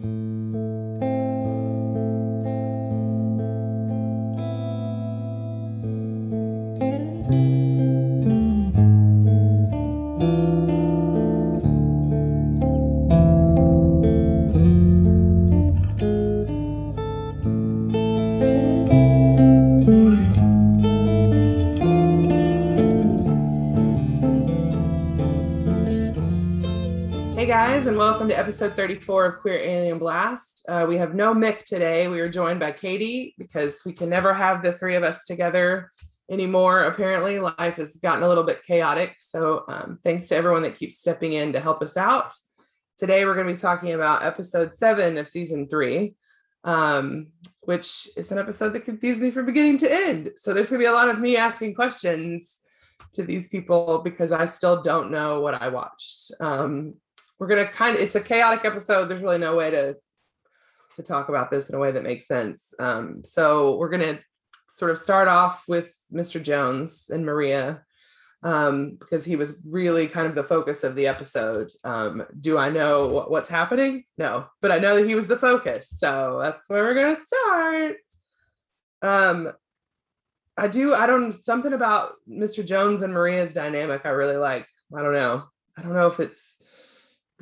guys, and welcome to episode 34 of Queer Alien Blast. Uh, we have no Mick today. We are joined by Katie because we can never have the three of us together anymore. Apparently, life has gotten a little bit chaotic. So, um, thanks to everyone that keeps stepping in to help us out. Today, we're going to be talking about episode seven of season three, um, which is an episode that confused me from beginning to end. So, there's going to be a lot of me asking questions to these people because I still don't know what I watched. Um, we're gonna kind of it's a chaotic episode. There's really no way to to talk about this in a way that makes sense. Um, so we're gonna sort of start off with Mr. Jones and Maria um, because he was really kind of the focus of the episode. Um, do I know what, what's happening? No, but I know that he was the focus. So that's where we're gonna start. Um, I do. I don't. Something about Mr. Jones and Maria's dynamic. I really like. I don't know. I don't know if it's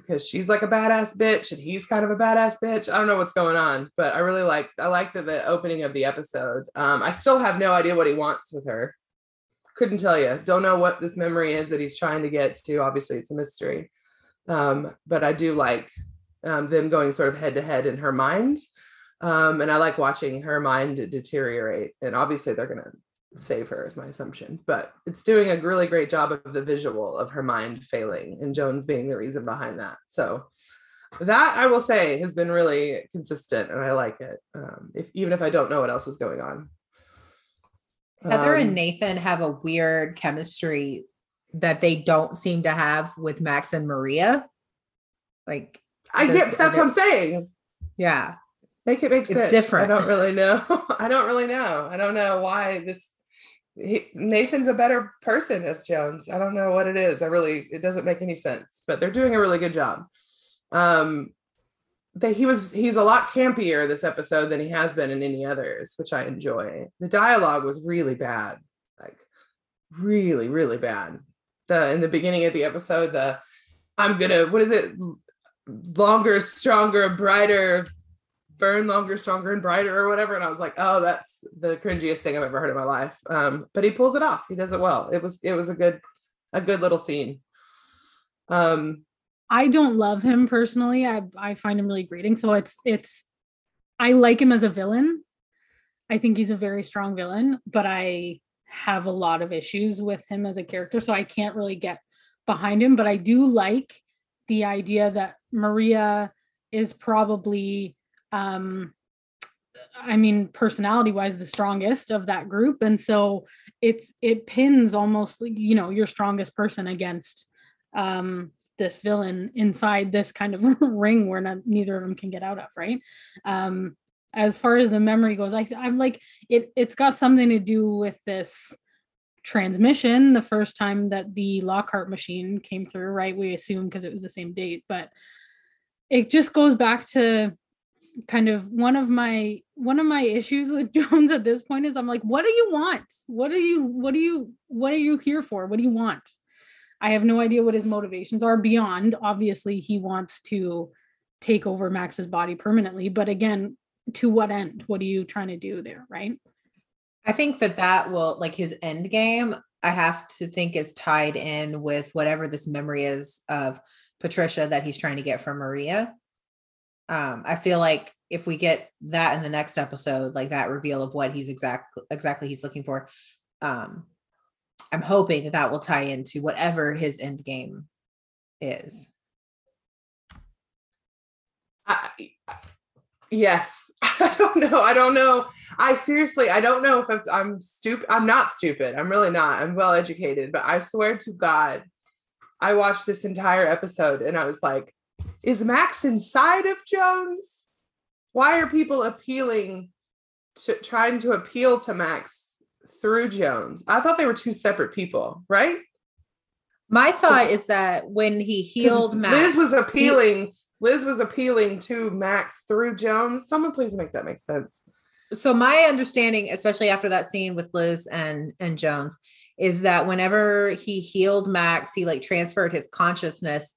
because she's like a badass bitch and he's kind of a badass bitch. I don't know what's going on, but I really like I like the, the opening of the episode. Um, I still have no idea what he wants with her. Couldn't tell you. Don't know what this memory is that he's trying to get to. Obviously, it's a mystery. Um, but I do like um, them going sort of head to head in her mind. Um, and I like watching her mind deteriorate. And obviously, they're gonna save her is my assumption but it's doing a really great job of the visual of her mind failing and jones being the reason behind that so that i will say has been really consistent and i like it um, if even if i don't know what else is going on heather um, and nathan have a weird chemistry that they don't seem to have with max and maria like i get that's what i'm saying yeah make it make sense. It's different. I don't really know. I don't really know. I don't know why this he, Nathan's a better person as Jones. I don't know what it is. I really it doesn't make any sense, but they're doing a really good job. Um they, he was he's a lot campier this episode than he has been in any others, which I enjoy. The dialogue was really bad. Like really really bad. The in the beginning of the episode the I'm to what is it longer, stronger, brighter, burn longer, stronger, and brighter, or whatever. And I was like, oh, that's the cringiest thing I've ever heard in my life. Um, but he pulls it off. He does it well. It was it was a good a good little scene. Um, I don't love him personally. I I find him really grating. So it's it's I like him as a villain. I think he's a very strong villain, but I have a lot of issues with him as a character, so I can't really get behind him. But I do like the idea that Maria is probably um I mean, personality wise, the strongest of that group. And so it's, it pins almost, you know, your strongest person against um, this villain inside this kind of ring where not, neither of them can get out of. Right. Um, as far as the memory goes, I, I'm like, it, it's got something to do with this transmission the first time that the Lockhart machine came through. Right. We assume because it was the same date, but it just goes back to kind of one of my one of my issues with Jones at this point is I'm like, what do you want? What are you what do you what are you here for? What do you want? I have no idea what his motivations are beyond obviously he wants to take over Max's body permanently, but again, to what end? What are you trying to do there, right? I think that that will like his end game I have to think is tied in with whatever this memory is of Patricia that he's trying to get from Maria um, I feel like if we get that in the next episode, like that reveal of what he's exactly exactly he's looking for, um, I'm hoping that that will tie into whatever his end game is. I, yes, I don't know. I don't know. I seriously, I don't know if I'm stupid. I'm not stupid. I'm really not. I'm well educated, but I swear to God, I watched this entire episode and I was like, is Max inside of Jones? Why are people appealing to trying to appeal to Max through Jones? I thought they were two separate people, right? My thought is that when he healed Max, Liz was appealing Liz was appealing to Max through Jones. Someone please make that make sense. So my understanding, especially after that scene with Liz and and Jones, is that whenever he healed Max, he like transferred his consciousness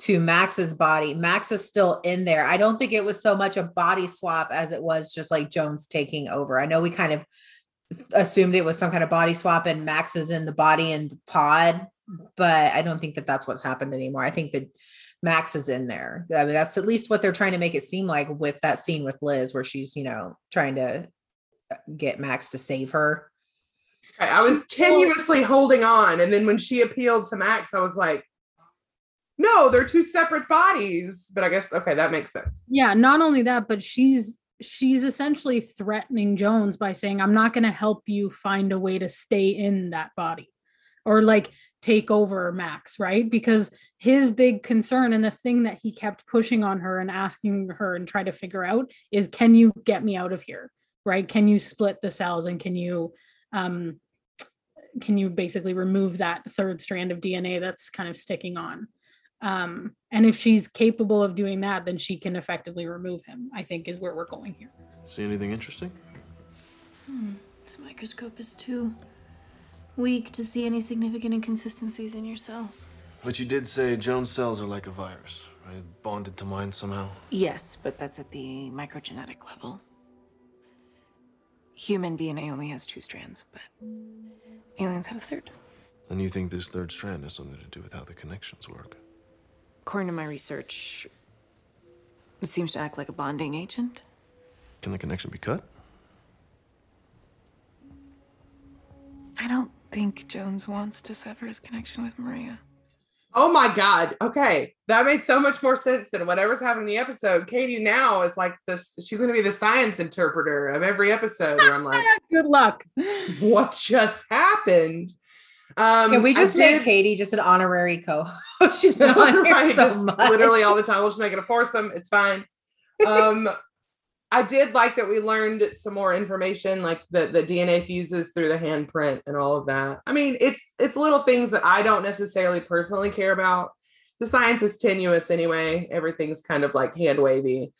to Max's body. Max is still in there. I don't think it was so much a body swap as it was just like Jones taking over. I know we kind of assumed it was some kind of body swap and Max is in the body and the pod, but I don't think that that's what's happened anymore. I think that Max is in there. I mean, that's at least what they're trying to make it seem like with that scene with Liz, where she's, you know, trying to uh, get Max to save her. I was tenuously holding on. And then when she appealed to Max, I was like, no, they're two separate bodies. But I guess, okay, that makes sense. Yeah, not only that, but she's she's essentially threatening Jones by saying, I'm not going to help you find a way to stay in that body or like take over Max, right? Because his big concern and the thing that he kept pushing on her and asking her and try to figure out is can you get me out of here? Right? Can you split the cells and can you um can you basically remove that third strand of DNA that's kind of sticking on? Um, and if she's capable of doing that, then she can effectively remove him, I think is where we're going here. See anything interesting? Hmm. This microscope is too weak to see any significant inconsistencies in your cells. But you did say Jones cells are like a virus, right? Bonded to mine somehow. Yes, but that's at the microgenetic level. Human DNA only has two strands, but aliens have a third. And you think this third strand has something to do with how the connections work? According to my research, it seems to act like a bonding agent. Can the connection be cut? I don't think Jones wants to sever his connection with Maria. Oh my God. Okay. That made so much more sense than whatever's happening in the episode. Katie now is like this, she's going to be the science interpreter of every episode where I'm like, Good luck. what just happened? Um, Can we I just make did- Katie just an honorary co-host? She's been on here Right, so much. literally all the time. We'll just make it a foursome. It's fine. Um, I did like that we learned some more information, like the the DNA fuses through the handprint and all of that. I mean, it's it's little things that I don't necessarily personally care about. The science is tenuous anyway. Everything's kind of like hand wavy.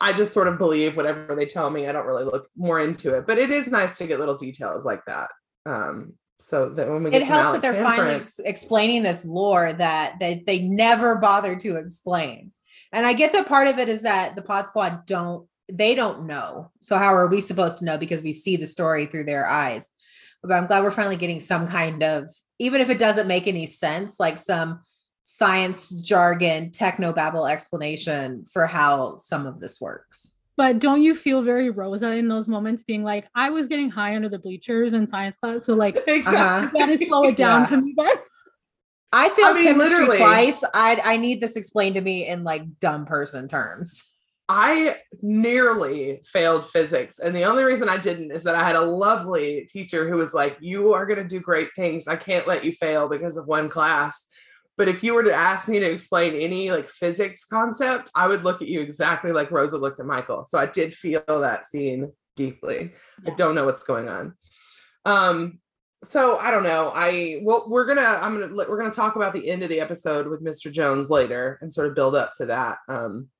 I just sort of believe whatever they tell me. I don't really look more into it, but it is nice to get little details like that. Um, so that when we get it helps that they're finally ex- explaining this lore that they, they never bothered to explain. And I get that part of it is that the pod squad don't they don't know. So how are we supposed to know because we see the story through their eyes? But I'm glad we're finally getting some kind of even if it doesn't make any sense, like some science jargon, techno babble explanation for how some of this works. But don't you feel very Rosa in those moments being like, I was getting high under the bleachers in science class. So like exactly. you gotta slow it down Yeah. for me, but I feel I mean, chemistry literally. twice. I I need this explained to me in like dumb person terms. I nearly failed physics. And the only reason I didn't is that I had a lovely teacher who was like, You are going to do great things. I can't let you fail because of one class. But if you were to ask me to explain any like physics concept, I would look at you exactly like Rosa looked at Michael. So I did feel that scene deeply. I don't know what's going on. Um, so I don't know. I well, we're gonna I'm gonna we're gonna talk about the end of the episode with Mr. Jones later and sort of build up to that. Um,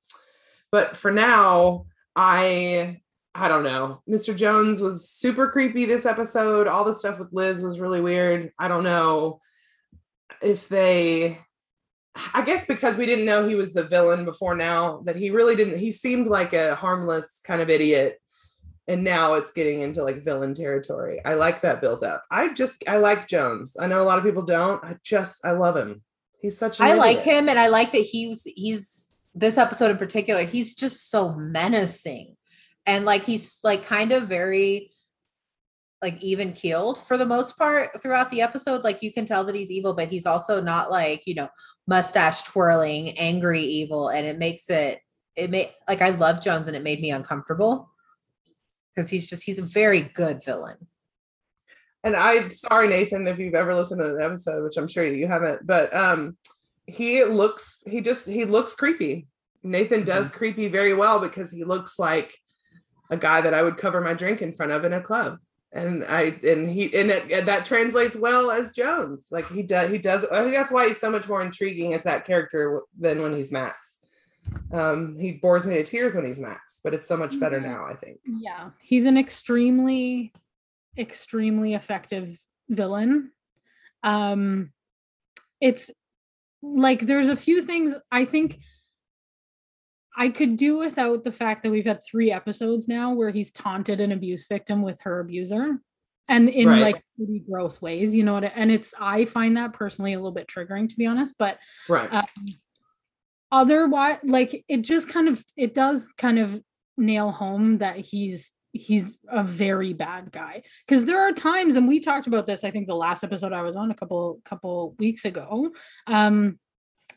but for now, I I don't know. Mr. Jones was super creepy this episode. All the stuff with Liz was really weird. I don't know if they I guess because we didn't know he was the villain before now, that he really didn't he seemed like a harmless kind of idiot. And now it's getting into like villain territory. I like that build up. I just I like Jones. I know a lot of people don't. I just I love him. He's such I like him and I like that he's he's this episode in particular, he's just so menacing. And like he's like kind of very like even keeled for the most part throughout the episode. Like you can tell that he's evil, but he's also not like, you know, mustache twirling, angry evil. And it makes it it made like I love Jones and it made me uncomfortable. Because he's just he's a very good villain. and I sorry Nathan if you've ever listened to the episode, which I'm sure you haven't, but um he looks he just he looks creepy. Nathan does creepy very well because he looks like a guy that I would cover my drink in front of in a club. And I and he and, it, and that translates well as Jones. Like he does he does I think that's why he's so much more intriguing as that character than when he's Max. Um, he bores me to tears when he's Max, but it's so much better Mhm. now, I think. Yeah, he's an extremely, extremely effective villain. Um, it's like there's a few things I think I could do without the fact that we've had three episodes now where he's taunted an abuse victim with her abuser and in Right. like pretty gross ways, you know what? And it's I find that personally a little bit triggering to be honest, but Right. um, otherwise like it just kind of it does kind of nail home that he's he's a very bad guy because there are times and we talked about this i think the last episode i was on a couple couple weeks ago um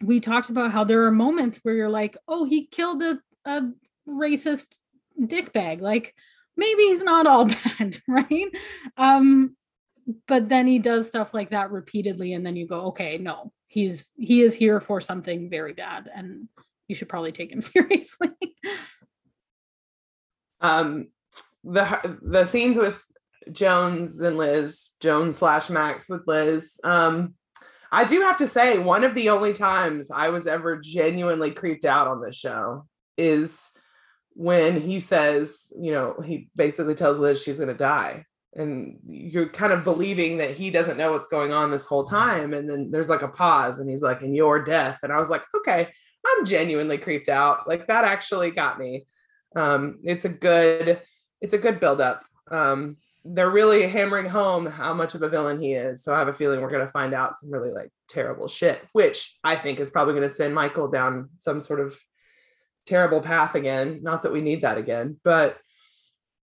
we talked about how there are moments where you're like oh he killed a, a racist dickbag like maybe he's not all bad right? Um but then he does stuff like that repeatedly and then you go okay no he's he is here for something very bad and you should probably take him seriously. Um the the scenes with jones and liz jones slash max with liz um i do have to say one of the only times i was ever genuinely creeped out on this show is when he says you know he basically tells liz she's going to die. And you're kind of believing that he doesn't know what's going on this whole time. And then there's like a pause and he's like in your death. And i was like okay i'm genuinely creeped out. Like that actually got me. Um it's a good it's a good build up um they're really hammering home how much of a villain he is. So i have a feeling we're going to find out some really like terrible shit which i think is probably going to send michael down some sort of terrible path again. Not that we need that again but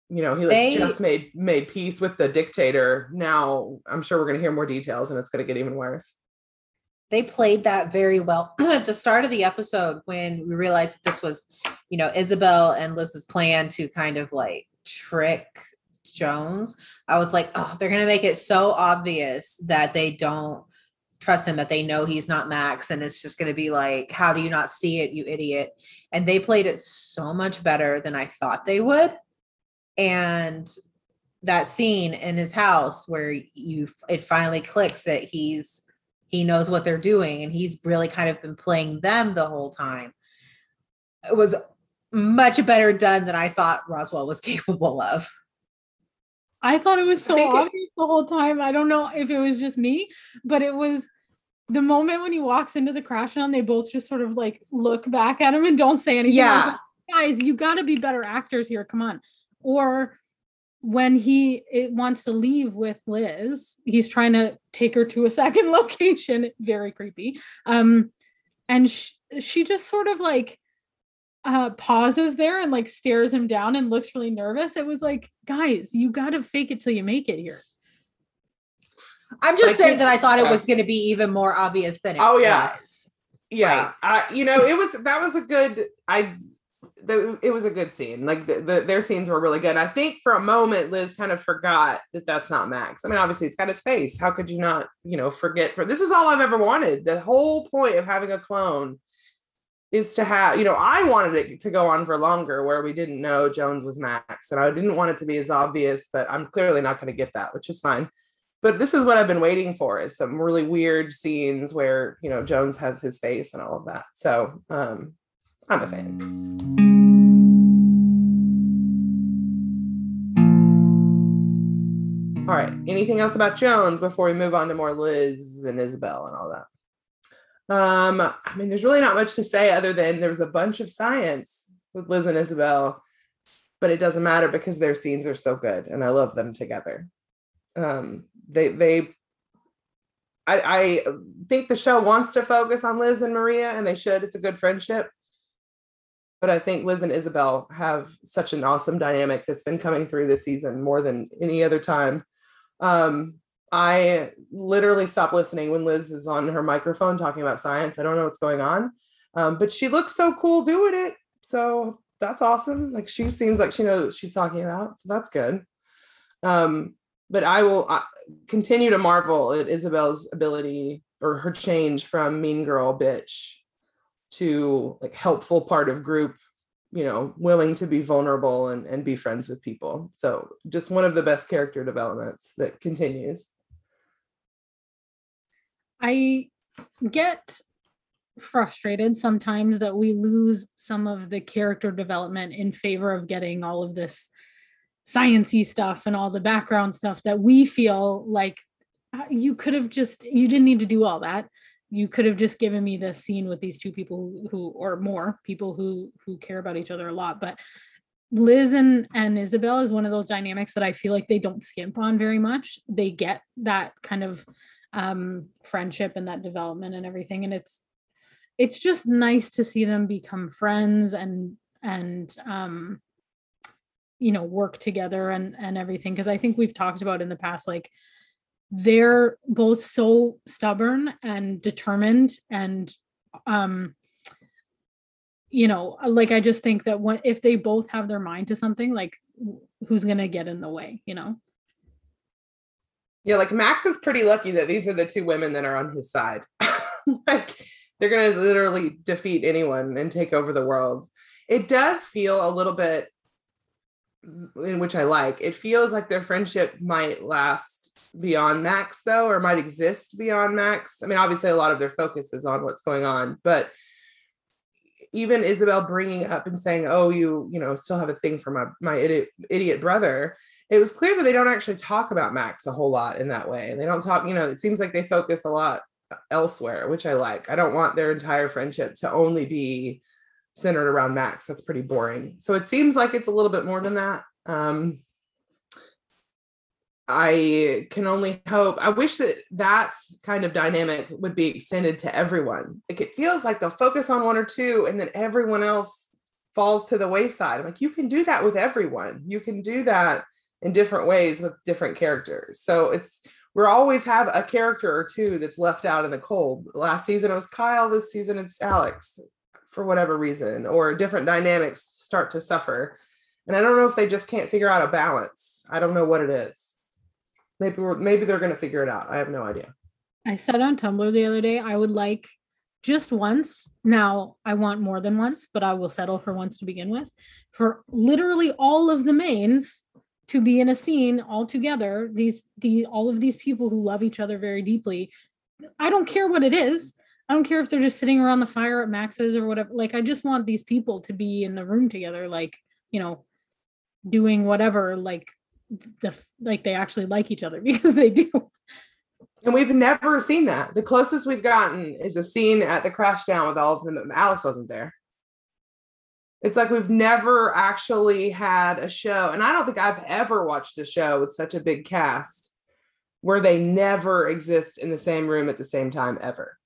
you know he like They- just made made peace with the dictator. Now i'm sure we're going to hear more details and it's going to get even worse. They played that very well. At the start of the episode when we realized that this was, you know, Isabel and Liz's plan to kind of like trick Jones. I was like, oh, they're gonna make it so obvious that they don't trust him, that they know he's not Max, and it's just gonna be like, how do you not see it, you idiot? And they played it so much better than I thought they would. And that scene in his house where you it finally clicks that he's he knows what they're doing and he's really kind of been playing them the whole time it was much better done than i thought roswell was capable of I thought it was so obvious the whole time. I don't know if it was just me, but it was the moment when he walks into the Crashdown, they both just sort of like look back at him and don't say anything. Yeah like, Guys, you got to be better actors here. Come on. Or when he it wants to leave with Liz, he's trying to take her to a second location. Very creepy. Um, and sh- she just sort of like uh pauses there and like stares him down and looks really nervous. It was like, guys, you gotta fake it till you make it here. i'm just Like saying that i thought it yeah. was going to be even more obvious than it Oh, yeah. was yeah Right. I, you know it was that was a good i the, it was a good scene like the, the, their scenes were really good i think for a moment liz kind of forgot that that's not max i mean obviously it's got his face how could you not you know forget for this is all i've ever wanted the whole point of having a clone is to have you know i wanted it to go on for longer where we didn't know jones was max and i didn't want it to be as obvious but i'm clearly not going to get that which is fine but this is what I've been waiting for is some really weird scenes where you know Jones has his face and all of that. So um I'm a fan. All right. Anything else about Jones before we move on to more Liz and Isabel and all that? Um, I mean, there's really not much to say other than there was a bunch of science with Liz and Isabel, but it doesn't matter because their scenes are so good and I love them together um they they I, I think the show wants to focus on Liz and Maria, and they should. It's a good friendship. But I think Liz and Isabel have such an awesome dynamic that's been coming through this season more than any other time. Um, I literally stop listening when Liz is on her microphone talking about science. I don't know what's going on, um, but she looks so cool doing it. So that's awesome. Like she seems like she knows what she's talking about. So that's good. Um, but I will uh, continue to marvel at Isabel's ability or her change from mean girl bitch to like helpful part of group, you know, willing to be vulnerable and, and be friends with people. So just one of the best character developments that continues. I get frustrated sometimes that we lose some of the character development in favor of getting all of this sciency stuff and all the background stuff that we feel like uh, you could have just you didn't need to do all that. You could have just given me this scene with these two people who, who or more people who who care about each other a lot. But liz and and isabel is one of those dynamics that i feel like they don't skimp on very much. They get that kind of um friendship and that development and everything. And it's it's just nice to see them become friends and and um you know work together and and everything. Because i think we've talked about in the past like they're both so stubborn and determined and um you know like i just think that when if they both have their mind to something like who's going to get in the way you know Yeah, like Max is pretty lucky that these are the two women that are on his side. like they're gonna literally defeat anyone and take over the world. It does feel a little bit in which I like. It feels like their friendship might last beyond Max though, or might exist beyond Max. I mean, obviously a lot of their focus is on what's going on, but even Isabel bringing up and saying, "Oh, you, you know, still have a thing for my my idiot idiot brother." It was clear that they don't actually talk about Max a whole lot in that way. They don't talk, you know, it seems like they focus a lot elsewhere, which I like. I don't want their entire friendship to only be centered around Max. That's pretty boring. So it seems like it's a little bit more than that. Um, I can only hope. I wish that that kind of dynamic would be extended to everyone. Like it feels like they'll focus on one or two, and then everyone else falls to the wayside. I'm like, you can do that with everyone. You can do that in different ways with different characters. So it's we're always have a character or two that's left out in the cold. Last season it was Kyle. This season it's Alex, for whatever reason, or different dynamics start to suffer. And I don't know if they just can't figure out a balance. I don't know what it is. Maybe we're, maybe they're going to figure it out. I have no idea. I said on Tumblr the other day, I would like just once. Now, I want more than once, but I will settle for once to begin with. For literally all of the mains to be in a scene all together, these the all of these people who love each other very deeply. I don't care what it is. I don't care if they're just sitting around the fire at Max's or whatever. Like I just want these people to be in the room together, like, you know, doing whatever, like the like they actually like each other because they do. And we've never seen that. The closest we've gotten is a scene at the Crashdown with all of them. Alex wasn't there. It's like we've never actually had a show, and I don't think I've ever watched a show with such a big cast where they never exist in the same room at the same time ever.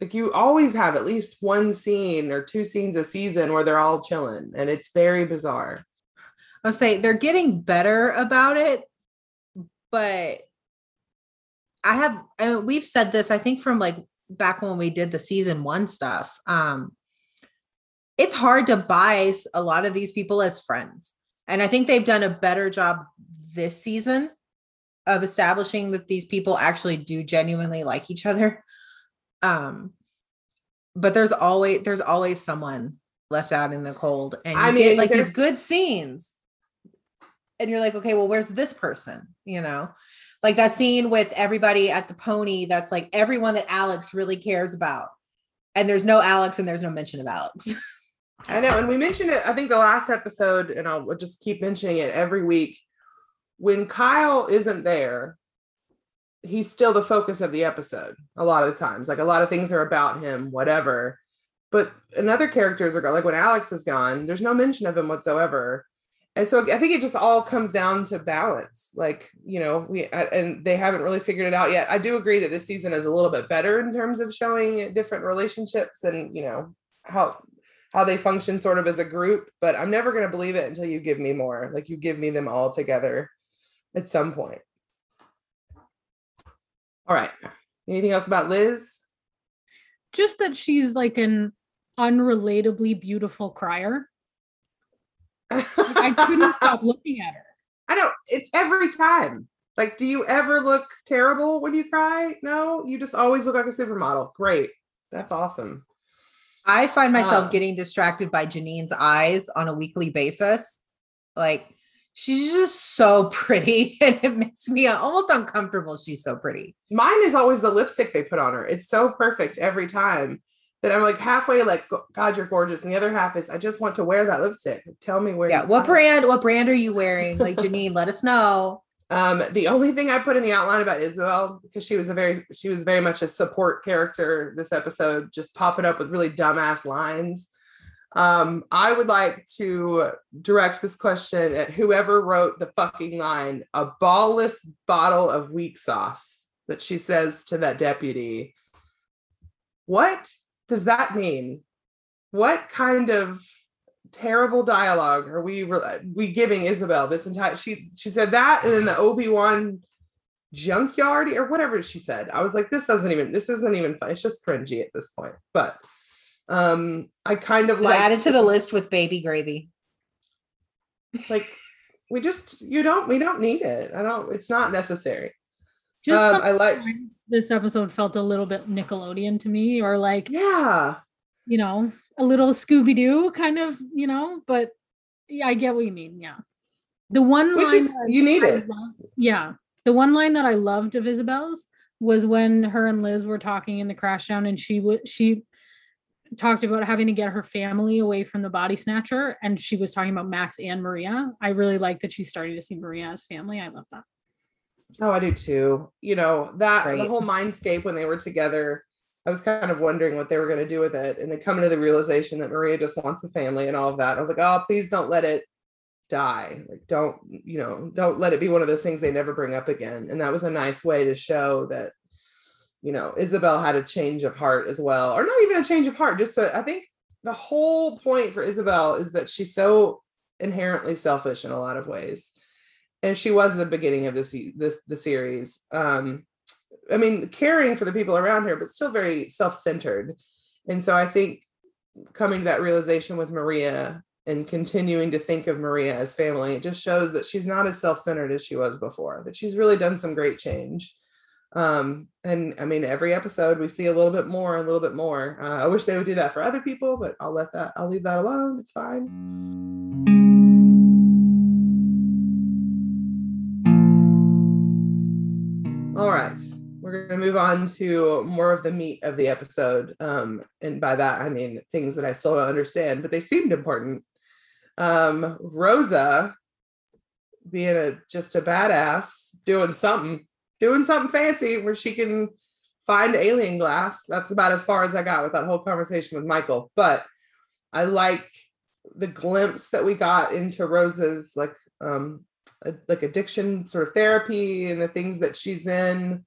Like you always have at least one scene or two scenes a season where they're all chilling, and it's very bizarre. I'll say they're getting better about it, but I have and we've said this, I think from like back when we did the season one stuff. Um, it's hard to buy a lot of these people as friends. And I think they've done a better job this season of establishing that these people actually do genuinely like each other. Um, but there's always there's always someone left out in the cold, and you I get mean, like these there's- good scenes, and you're like, okay, well, where's this person? You know, like that scene with everybody at the pony. That's like everyone that Alex really cares about, and there's no Alex, and there's no mention of Alex. I know, and we mentioned it. I think the last episode, and I'll just keep mentioning it every week. When Kyle isn't there, he's still the focus of the episode. A lot of times, like a lot of things are about him, whatever. But another characters are like when Alex is gone, there's no mention of him whatsoever. And so I think it just all comes down to balance. Like you know, we and they haven't really figured it out yet. I do agree that this season is a little bit better in terms of showing different relationships and you know how how they function sort of as a group, but I'm never going to believe it until you give me more. Like you give me them all together at some point. All right. Anything else about Liz? Just that she's like an unrelatably beautiful crier. Like, I couldn't stop looking at her. I don't, it's every time. Like, do you ever look terrible when you cry? No, you just always look like a supermodel. Great. That's awesome. I find myself Uh. getting distracted by Jeanine's eyes on a weekly basis. Like she's just so pretty and it makes me almost uncomfortable. She's so pretty. Mine is always the lipstick they put on her. It's so perfect every time. that I'm like halfway like God, you're gorgeous, and the other half is I just want to wear that lipstick. Tell me where. Yeah. What it. brand? What brand are you wearing? Like Janine, let us know. Um, the only thing I put in the outline about Isabel, because she was a very she was very much a support character this episode, just popping up with really dumbass lines. Um, I would like to direct this question at whoever wrote the fucking line, a ballless bottle of weak sauce that she says to that deputy. What does that mean? What kind of terrible dialogue are we re- we giving Isabel this entire she she said that and then the Obi-Wan junkyard or whatever she said. I was like this doesn't even this isn't even fun. It's just cringy at this point. But um I kind of Just like add it to the list with baby gravy. like we just you don't we don't need it. I don't it's not necessary. Just Um, I like this episode felt a little bit Nickelodeon to me, or like yeah. you know, a little Scooby Doo kind of, you know, but yeah, I get what you mean. Yeah. The one Which line is you need I it. love- yeah. The one line that I loved of Isabel's was when her and Liz were talking in the Crashdown and she would she talked about having to get her family away from the body snatcher and she was talking about Max and Maria. I really like that she's starting to see Maria as family. I love that. Oh, I do too. You know, that the whole mindscape when they were together, I was kind of wondering what they were going to do with it. And then coming to the realization that Maria just wants a family and all of that. I was like, oh, please don't let it die. Like, don't, you know, don't let it be one of those things they never bring up again. And that was a nice way to show that, you know, Isabel had a change of heart as well, or not even a change of heart. Just so I think the whole point for Isabel is that she's so inherently selfish in a lot of ways and she was the beginning of this this the series um i mean caring for the people around her but still very self-centered. And so i think coming to that realization with maria and continuing to think of maria as family it just shows that she's not as self-centered as she was before that she's really done some great change. Um and i mean every episode we see a little bit more a little bit more. Uh, i wish they would do that for other people but i'll let that i'll leave that alone. It's fine. All right. We're going to move on to more of the meat of the episode. Um, and by that, I mean things that I still don't understand, but they seemed important. Um, Rosa being a just a badass, doing something, doing something fancy where she can find alien glass. That's about as far as I got with that whole conversation with Michael. But I like the glimpse that we got into Rosa's like um a- like addiction sort of therapy and the things that she's in.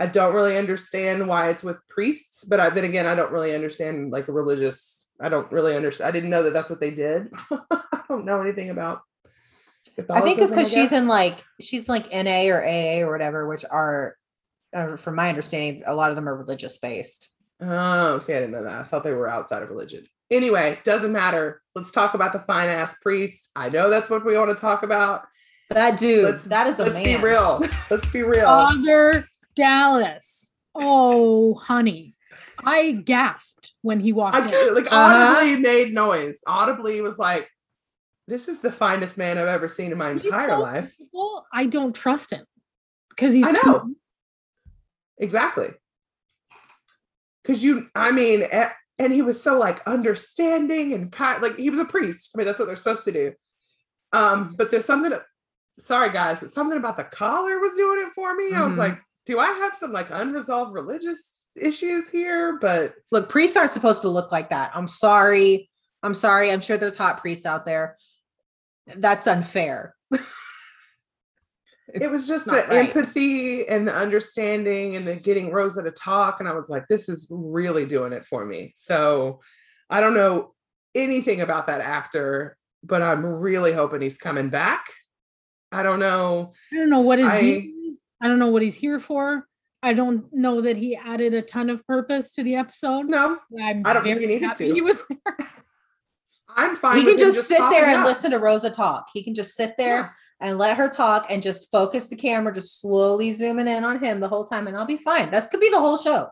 I don't really understand why it's with priests, but I, then again, I don't really understand like a religious. I don't really understand. I didn't know that that's what they did. I don't know anything about. I think it's because she's in like she's like NA or AA or whatever, which are, uh, from my understanding, a lot of them are religious based. Oh, see, I didn't know that. I thought they were outside of religion. Anyway, doesn't matter. Let's talk about the fine ass priest. I know that's what we want to talk about. That dude, Let's that is a let's man. be real. Let's be real. Father Dallas. Oh, honey. I gasped when he walked I in. could, like Uh-huh. audibly made noise. Audibly was like, "This is the finest man I've ever seen in my He's entire so life." beautiful, I don't trust him because he's I too- know. Exactly. Because you, I mean, and he was so like understanding and kind, like he was a priest. I mean, that's what they're supposed to do. Um, but there's something. Sorry, guys, something about the collar was doing it for me. I was Mhm. like, do I have some like unresolved religious issues here? But Look, priests aren't supposed to look like that. I'm sorry. I'm sorry. I'm sure there's hot priests out there. That's unfair. it was just the right. empathy and the understanding and the getting Rosa to talk. And I was like, this is really doing it for me. So I don't know anything about that actor, but I'm really hoping he's coming back. I don't know. I don't know what his I- deal is. I don't know what he's here for. I don't know that he added a ton of purpose to the episode. No, I'm I don't think very he needed to. He was there. I'm fine. he with can him just, sit there and up. listen to Rosa talk. He can just sit there Yeah. and let her talk and just focus the camera, just slowly zooming in on him the whole time, and I'll be fine. That could be the whole show.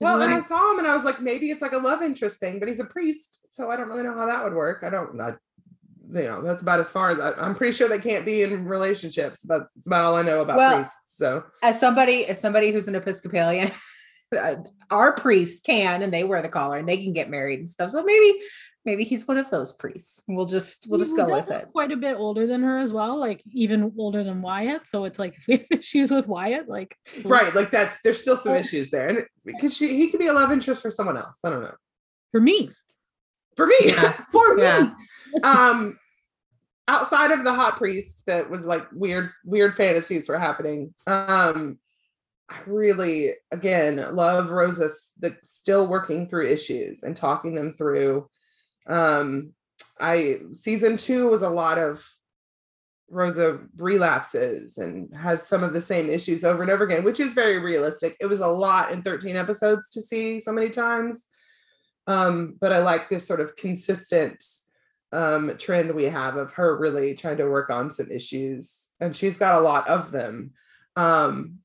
Well, and I saw him and I was like, maybe it's like a love interest thing, but he's a priest, so I don't really know how that would work. I don't, I, you know, that's about as far as I, I'm pretty sure they can't be in relationships, but it's about all I know about Well, priests. So As somebody, as somebody who's an Episcopalian, uh, our priests can and they wear the collar and they can get married and stuff. So maybe maybe he's one of those priests. We'll just we'll just He go with it. Quite a bit older than her as well, like even older than Wyatt. So it's like if we have issues with Wyatt, like Right. Like that's there's still some Oh. issues there. And because she he could be a love interest for someone else. I don't know. for me, For me. Yeah. for me. Yeah. um outside of the hot priest that was like weird weird fantasies were happening um i really again love rosa the still working through issues and talking them through. Um i season two was a lot of rosa relapses and has some of the same issues over and over again which is very realistic. It was a lot in 13 episodes to see so many times. Um but i like this sort of consistent um trend we have of her really trying to work on some issues and she's got a lot of them. Um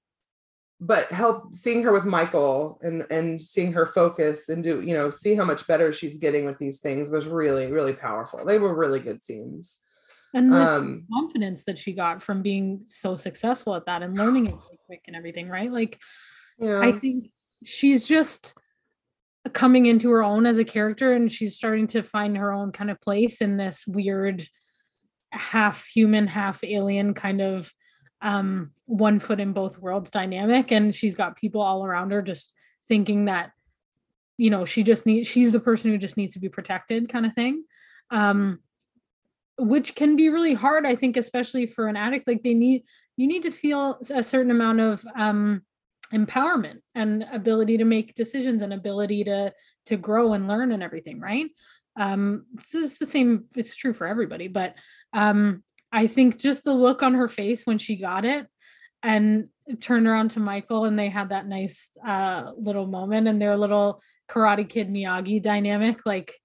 but help seeing her with michael and and seeing her focus and do you know see how much better she's getting with these things was really really powerful. They were really good scenes. And this um confidence that she got from being so successful at that and learning it really quick and everything, right? Like yeah. I think she's just coming into her own as a character and she's starting to find her own kind of place in this weird half human half alien kind of um one foot in both worlds dynamic. And she's got people all around her just thinking that you know she just needs she's the person who just needs to be protected kind of thing. Um which can be really hard i think especially for an addict. Like they need you need to feel a certain amount of um empowerment and ability to make decisions and ability to to grow and learn and everything right? Um this is the same it's true for everybody but um i think just the look on her face when she got it and turned around to michael and they had that nice uh little moment and their little karate kid miyagi dynamic like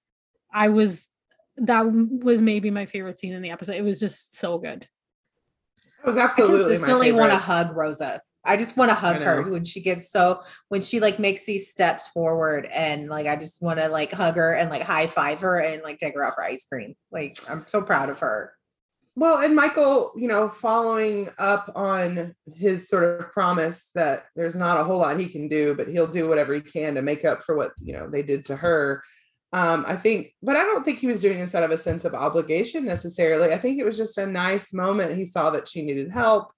i was that was maybe my favorite scene in the episode. It was just so good. It was absolutely my consistently want to hug Rosa. I just want to hug her when she gets so when she like makes these steps forward and like I just want to like hug her and like high five her and like take her out for ice cream. Like I'm so proud of her. Well, and Michael, you know, following up on his sort of promise that there's not a whole lot he can do, but he'll do whatever he can to make up for what, you know, they did to her. Um, I think, but I don't think he was doing this out of a sense of obligation necessarily. I think it was just a nice moment. He saw that she needed help,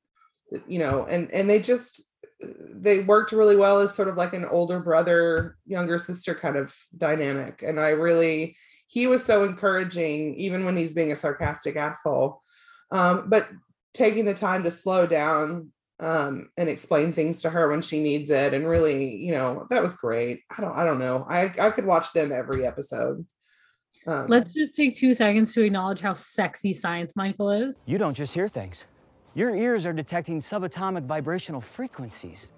you know, and and they just they worked really well as sort of like an older brother, younger sister kind of dynamic. And I really he was so encouraging, even when he's being a sarcastic asshole. Um, but taking the time to slow down um, and explain things to her when she needs it and really you know that was great. I don't i don't know. I i could watch them every episode. Um, let's just take two seconds to acknowledge how sexy science michael is. You don't just hear things. Your ears are detecting subatomic vibrational frequencies.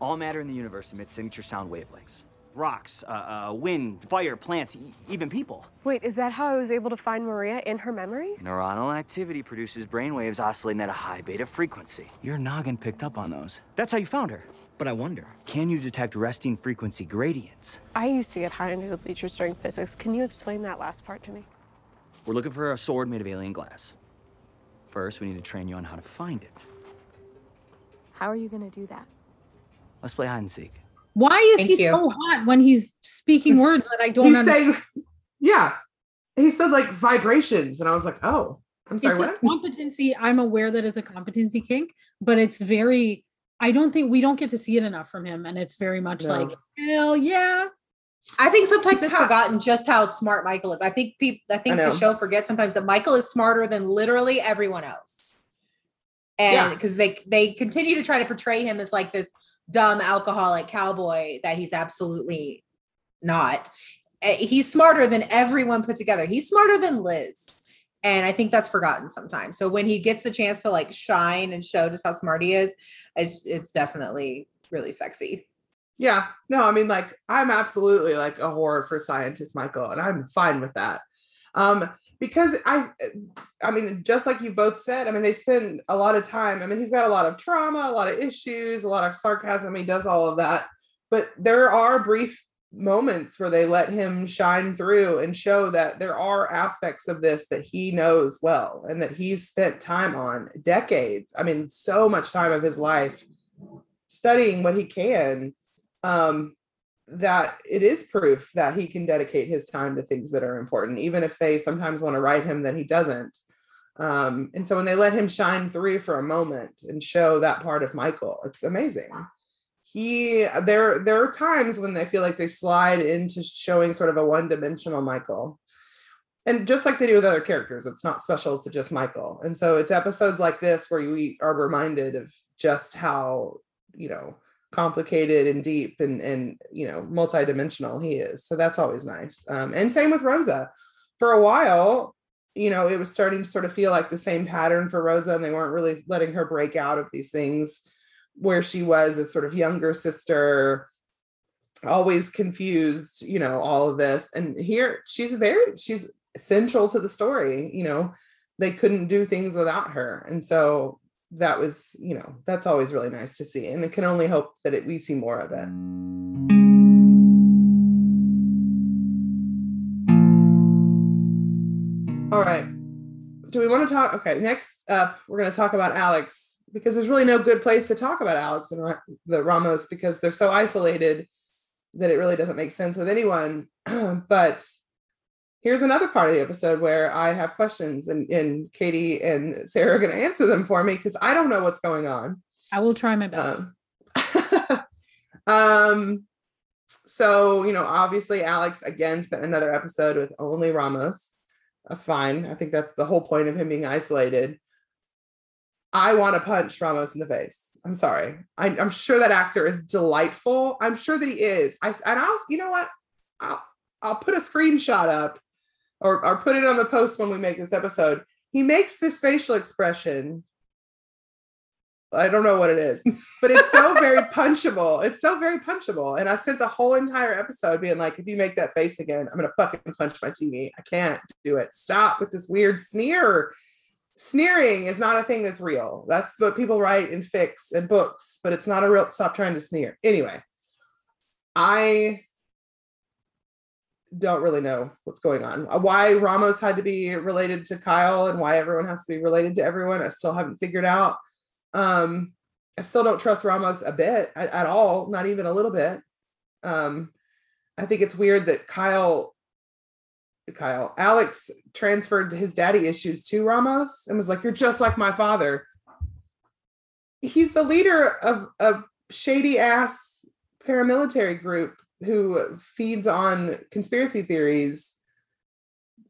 All matter in the universe emits signature sound wavelengths. Rocks, uh, uh, wind, fire, plants, e- even people. Wait, is that how I was able to find Maria in her memories? Neuronal activity produces brainwaves oscillating at a high beta frequency. Your noggin picked up on those. That's how you found her. But I wonder, can you detect resting frequency gradients? I used to get high under the bleachers during physics. Can you explain that last part to me? We're looking for a sword made of alien glass. First, we need to train you on how to find it. How are you gonna do that? Let's play hide and seek. why is Thank he you. so hot when he's speaking words that i don't he's understand saying yeah he said like vibrations and i was like oh i'm sorry it's what a competency i'm aware that is a competency kink but it's very i don't think we don't get to see it enough from him and it's very much No. like hell yeah I think sometimes It's forgotten just how smart Michael is. I think people I think know. the show forgets sometimes that Michael is smarter than literally everyone else. And Yeah. because they they continue to try to portray him as like this dumb alcoholic cowboy that he's absolutely not. Eh, He's smarter than everyone put together. He's smarter than Liz. And I think that's forgotten sometimes. So when he gets the chance to like shine and show just how smart he is, it's it's definitely really sexy. Yeah, no, I mean, like, I'm absolutely like a horror for scientist Michael, and I'm fine with that. Um, because I, I mean, just like you both said, I mean, they spend a lot of time. I mean, he's got a lot of trauma, a lot of issues, a lot of sarcasm. He does all of that, but there are brief moments where they let him shine through and show that there are aspects of this that he knows well and that he's spent time on decades. I mean, so much time of his life studying what he can, um, that it is proof that he can dedicate his time to things that are important, even if they sometimes want to write him that he doesn't. Um, and so when they let him shine through for a moment and show that part of Michael, it's amazing. He there there are times when they feel like they slide into showing sort of a one-dimensional Michael. And just like they do with other characters, it's not special to just Michael. And so it's episodes like this where we are reminded of just how, you know, complicated and deep and and you know multidimensional he is. So that's always nice. Um, and same with rosa. For a while you know it was starting to sort of feel like the same pattern for rosa and they weren't really letting her break out of these things where she was a sort of younger sister always confused you know all of this. And here she's very she's central to the story you know they couldn't do things without her. And so that was, you know, that's always really nice to see. And it can only hope that it, we see more of it. All right. Do we want to talk? Okay. Next up, we're going to talk about Alex because there's really no good place to talk about Alex and the Ramos because they're so isolated that it really doesn't make sense with anyone. but here's another part of the episode where I have questions and, and Katie and Sarah are going to answer them for me because I don't know what's going on. I will try my best. Um, um, so, you know, obviously Alex again spent another episode with only Ramos. Uh, fine. I think that's the whole point of him being isolated. I want to punch Ramos in the face. I'm sorry. I, am sure that actor is delightful. I'm sure that he is. I and I'll, you know what? I'll I'll put a screenshot up or, or put it on the post when we make this episode. He makes this facial expression. I don't know what it is, but it's so very punchable. It's so very punchable. And I spent the whole entire episode being like, if you make that face again, I'm going to fucking punch my TV. I can't do it. Stop with this weird sneer. Sneering is not a thing that's real. That's what people write in fix and books, but it's not a real, stop trying to sneer. Anyway, I don't really know what's going on. Uh, why Ramos had to be related to Kyle and why everyone has to be related to everyone, I still haven't figured out. Um, I still don't trust Ramos a bit at, at all, not even a little bit. Um, I think it's weird that Kyle, Kyle, Alex transferred his daddy issues to Ramos and was like, "You're just like my father." He's the leader of a shady ass paramilitary group who feeds on conspiracy theories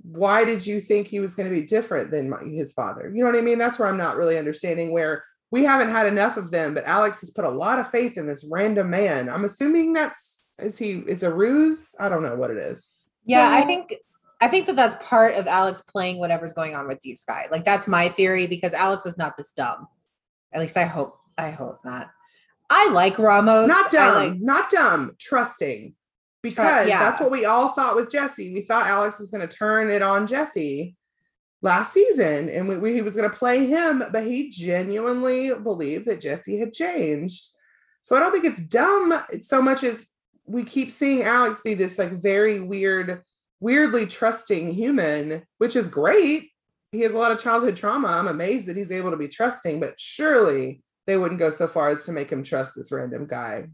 why did you think he was going to be different than my, his father? You know what i mean? That's where i'm not really understanding where we haven't had enough of them but alex has put a lot of faith in this random man. I'm assuming that's is he it's a ruse? I don't know what it is. Yeah i think i think that that's part of alex playing whatever's going on with deep sky. Like that's my theory because alex is not this dumb. At least i hope i hope not I like Ramos. Not dumb, like, not dumb, trusting. Because yeah. that's what we all thought with Jesse. We thought Alex was going to turn it on Jesse last season and we, we, he was going to play him, but he genuinely believed that Jesse had changed. So I don't think it's dumb so much as we keep seeing Alex be this like very weird, weirdly trusting human, which is great. He has a lot of childhood trauma. I'm amazed that he's able to be trusting, but surely they wouldn't go so far as to make him trust this random guy.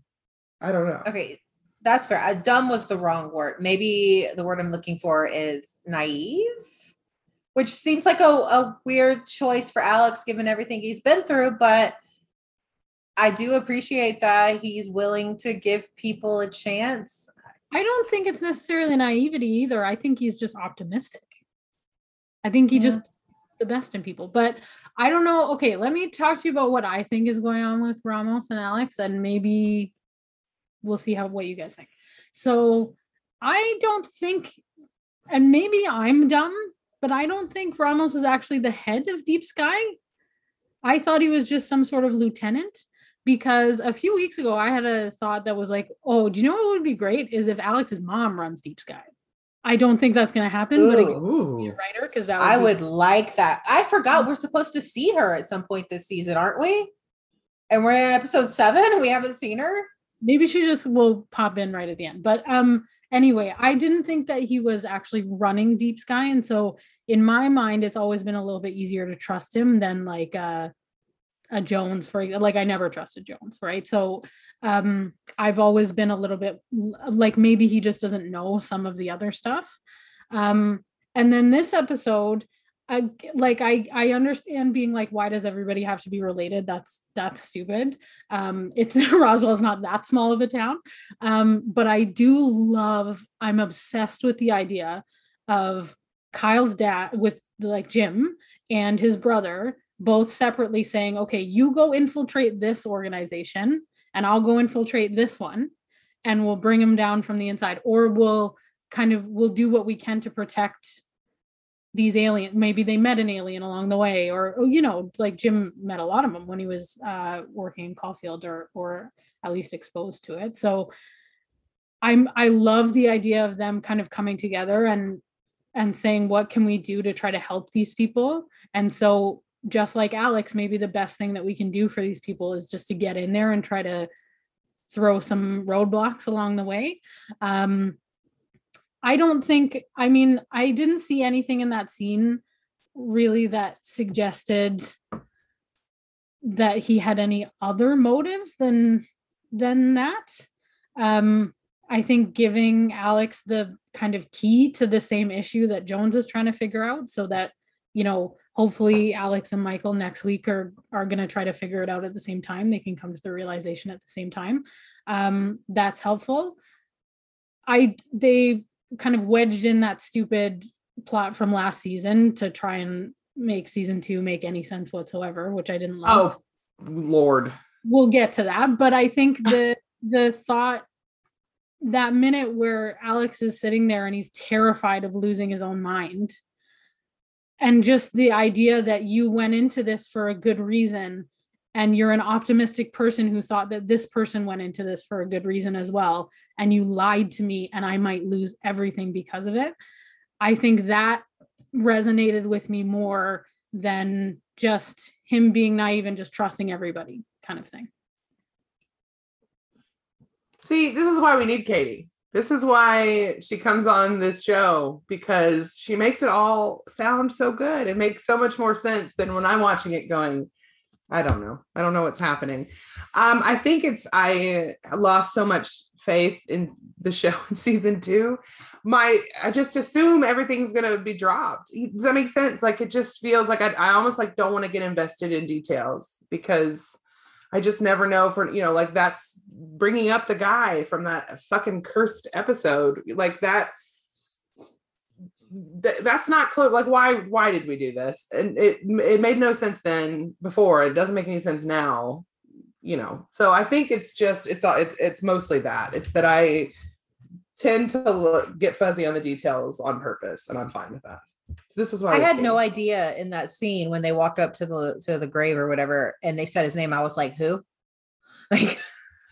I don't know. Okay, that's fair. Uh, dumb was the wrong word. Maybe the word I'm looking for is naive, which seems like a, a weird choice for Alex given everything he's been through, but I do appreciate that he's willing to give people a chance. I don't think it's necessarily naivety either. I think he's just optimistic. I think he yeah. just the best in people. But I don't know. Okay, let me talk to you about what I think is going on with Ramos and Alex, and maybe we'll see how what you guys think. So I don't think, and maybe I'm dumb, but I don't think Ramos is actually the head of Deep Sky. I thought he was just some sort of lieutenant because a few weeks ago I had a thought that was like, oh, do you know what would be great is if Alex's mom runs Deep Sky. I don't think that's going to happen, Ooh. but again, a writer because that would I be- would like that. I forgot we're supposed to see her at some point this season, aren't we? And we're in episode seven. And we haven't seen her. Maybe she just will pop in right at the end. But um, anyway, I didn't think that he was actually running Deep Sky, and so in my mind, it's always been a little bit easier to trust him than like uh, a Jones for like I never trusted Jones, right? So um I've always been a little bit like maybe he just doesn't know some of the other stuff. Um and then this episode I, like I I understand being like why does everybody have to be related that's that's stupid um it's Roswell's not that small of a town um but I do love I'm obsessed with the idea of Kyle's dad with like Jim and his brother both separately saying okay you go infiltrate this organization and I'll go infiltrate this one and we'll bring them down from the inside or we'll kind of we'll do what we can to protect these aliens maybe they met an alien along the way or, or, you know like jim met a lot of them when he was uh, working in caulfield or or at least exposed to it. So i'm i love the idea of them kind of coming together and and saying what can we do to try to help these people? And so just like alex maybe the best thing that we can do for these people is just to get in there and try to throw some roadblocks along the way um I don't think, I mean, I didn't see anything in that scene really that suggested that he had any other motives than than that. Um, I think giving Alex the kind of key to the same issue that Jones is trying to figure out so that, you know, hopefully Alex and Michael next week are are going to try to figure it out at the same time. They can come to the realization at the same time. Um, that's helpful. I they kind of wedged in that stupid plot from last season to try and make season two make any sense whatsoever, which I didn't love. Oh, Lord. We'll get to that. But I think the the thought that minute where Alex is sitting there and he's terrified of losing his own mind. And just the idea that you went into this for a good reason and you're an optimistic person who thought that this person went into this for a good reason as well and you lied to me and i might lose everything because of it i think that resonated with me more than just him being naive and just trusting everybody kind of thing. See this is why we need katie this is why she comes on this show because she makes it all sound so good it makes so much more sense than when i'm watching it going I don't know. I don't know what's happening. Um, I think it's I lost so much faith in the show in season two. My I just assume everything's gonna be dropped. Does that make sense? Like it just feels like I, I almost like don't want to get invested in details because I just never know for you know like that's bringing up the guy from that fucking cursed episode like that th- that's not clear. Like, why? Why did we do this? And it it made no sense then. Before it doesn't make any sense now. You know. So I think it's just it's it, it's mostly that. It's that I tend to look, get fuzzy on the details on purpose, and I'm fine with that. So this is why I had no idea in that scene when they walked up to the to the grave or whatever, and they said his name. I was like, who? Like,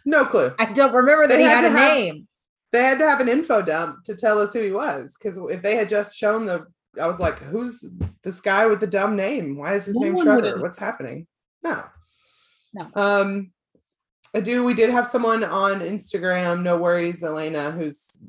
no clue. I don't remember that They he had had a have- name. They had to have an info dump to tell us who he was, because if they had just shown the, I was like, who's this guy with the dumb name? Why is his No name Trevor? would've- What's happening? No. No. Um, I do. We did have someone on Instagram. No worries, Elena, who's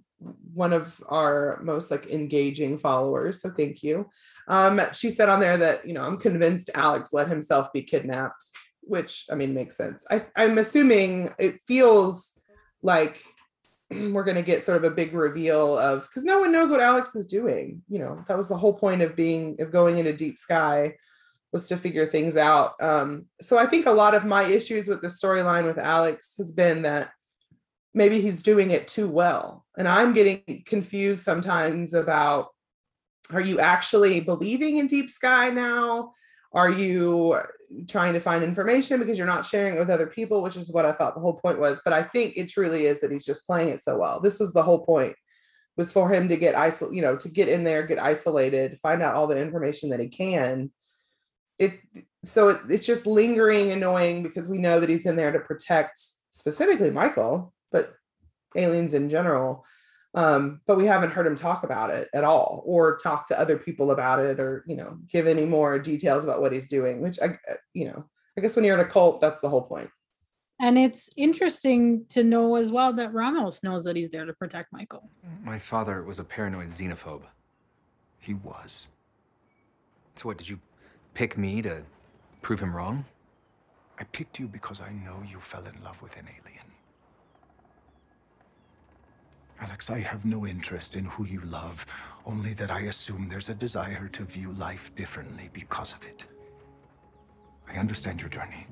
one of our most like engaging followers. So thank you. Um, she said on there that you know I'm convinced Alex let himself be kidnapped, which I mean makes sense. I, I'm assuming it feels like we're going to get sort of a big reveal of because no one knows what Alex is doing. You know, that was the whole point of being of going into deep sky was to figure things out. Um, so I think a lot of my issues with the storyline with Alex has been that maybe he's doing it too well. And I'm getting confused sometimes about are you actually believing in deep sky now? Are you trying to find information because you're not sharing it with other people, which is what I thought the whole point was. But I think it truly is that he's just playing it so well. This was the whole point was for him to get isolated, you know, to get in there, get isolated, find out all the information that he can. It so it, it's just lingering annoying because we know that he's in there to protect specifically Michael, but aliens in general. Um, but we haven't heard him talk about it at all or talk to other people about it or you know give any more details about what he's doing which i you know i guess when you're in a cult that's the whole point and it's interesting to know as well that ramos knows that he's there to protect michael My father was a paranoid xenophobe. He was. So what, did you pick me to prove him wrong? I picked you because I know you fell in love with an alien. Alex, I have no interest in who you love, only that I assume there's a desire to view life differently because of it. I understand your journey.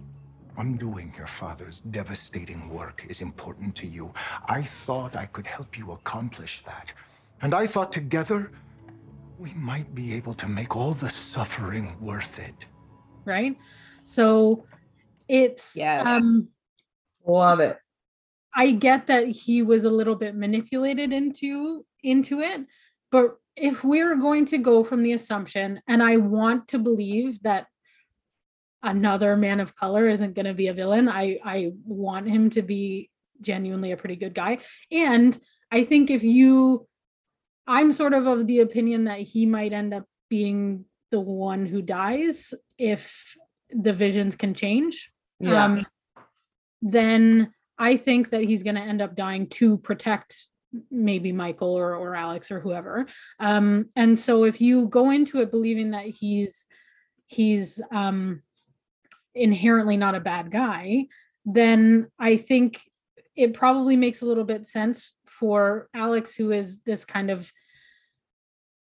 Undoing your father's devastating work is important to you. I thought I could help you accomplish that. And I thought together we might be able to make all the suffering worth it. right so it's Yes. um Love it. I get that he was a little bit manipulated into into it, but if we're going to go from the assumption, and I want to believe that another man of color isn't going to be a villain, I I want him to be genuinely a pretty good guy, and I think if you, I'm sort of of the opinion that he might end up being the one who dies if the visions can change Yeah. um, then I think that he's going to end up dying to protect maybe Michael or, or Alex or whoever. Um, and so if you go into it believing that he's he's um, inherently not a bad guy, then I think it probably makes a little bit sense for Alex, who is this kind of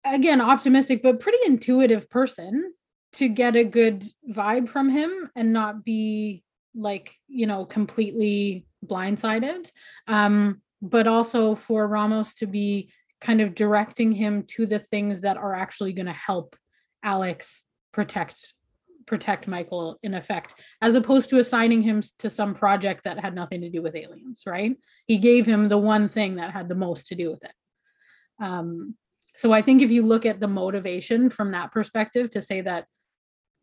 again optimistic but pretty intuitive person to get a good vibe from him and not be like you know completely blindsided. Um but also for ramos to be kind of directing him to the things that are actually going to help alex protect protect michael in effect as opposed to assigning him to some project that had nothing to do with aliens right? He gave him the one thing that had the most to do with it. Um so i think if you look at the motivation from that perspective to say that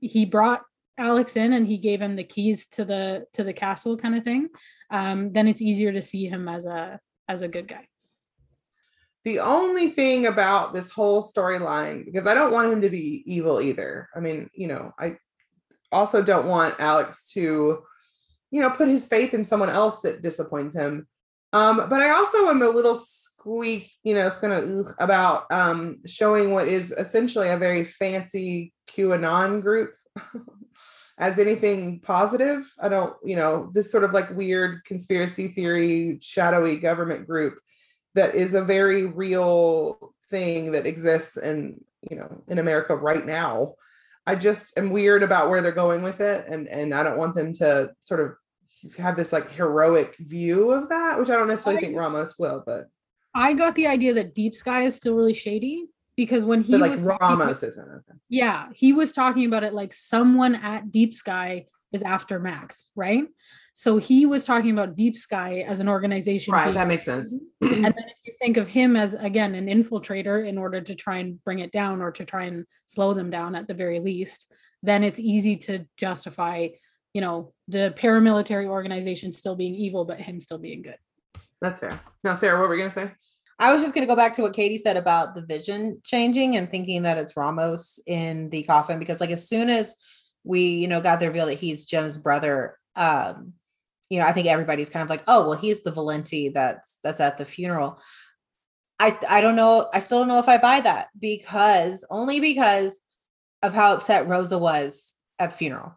he brought Alex in and he gave him the keys to the to the castle kind of thing, um, then it's easier to see him as a as a good guy. The only thing about this whole storyline, because I don't want him to be evil either. I mean, you know, I also don't want Alex to, you know, put his faith in someone else that disappoints him. Um, but I also am a little squeak, you know, it's gonna about um showing what is essentially a very fancy QAnon group as anything positive. I don't, you know, this sort of like weird conspiracy theory, shadowy government group that is a very real thing that exists in you know in america right now i just am weird about where they're going with it and and i don't want them to sort of have this like heroic view of that which i don't necessarily think ramos will but I got the idea that Deep Sky is still really shady because when he like was ramos isn't okay. yeah, he was talking about it like someone at Deep Sky is after Max, right? So he was talking about Deep Sky as an organization. right that makes sense and then if you think of him as again an infiltrator in order to try and bring it down or to try and slow them down at the very least then it's easy to justify you know the paramilitary organization still being evil but him still being good that's fair now sarah what were we gonna say I was just going to go back to what Katie said about the vision changing and thinking that it's Ramos in the coffin because, like, as soon as we, you know, got the reveal that he's Jim's brother, um, you know, I think everybody's kind of like, oh, well, he's the Valenti that's that's at the funeral. I I don't know. I still don't know if I buy that because only because of how upset Rosa was at the funeral.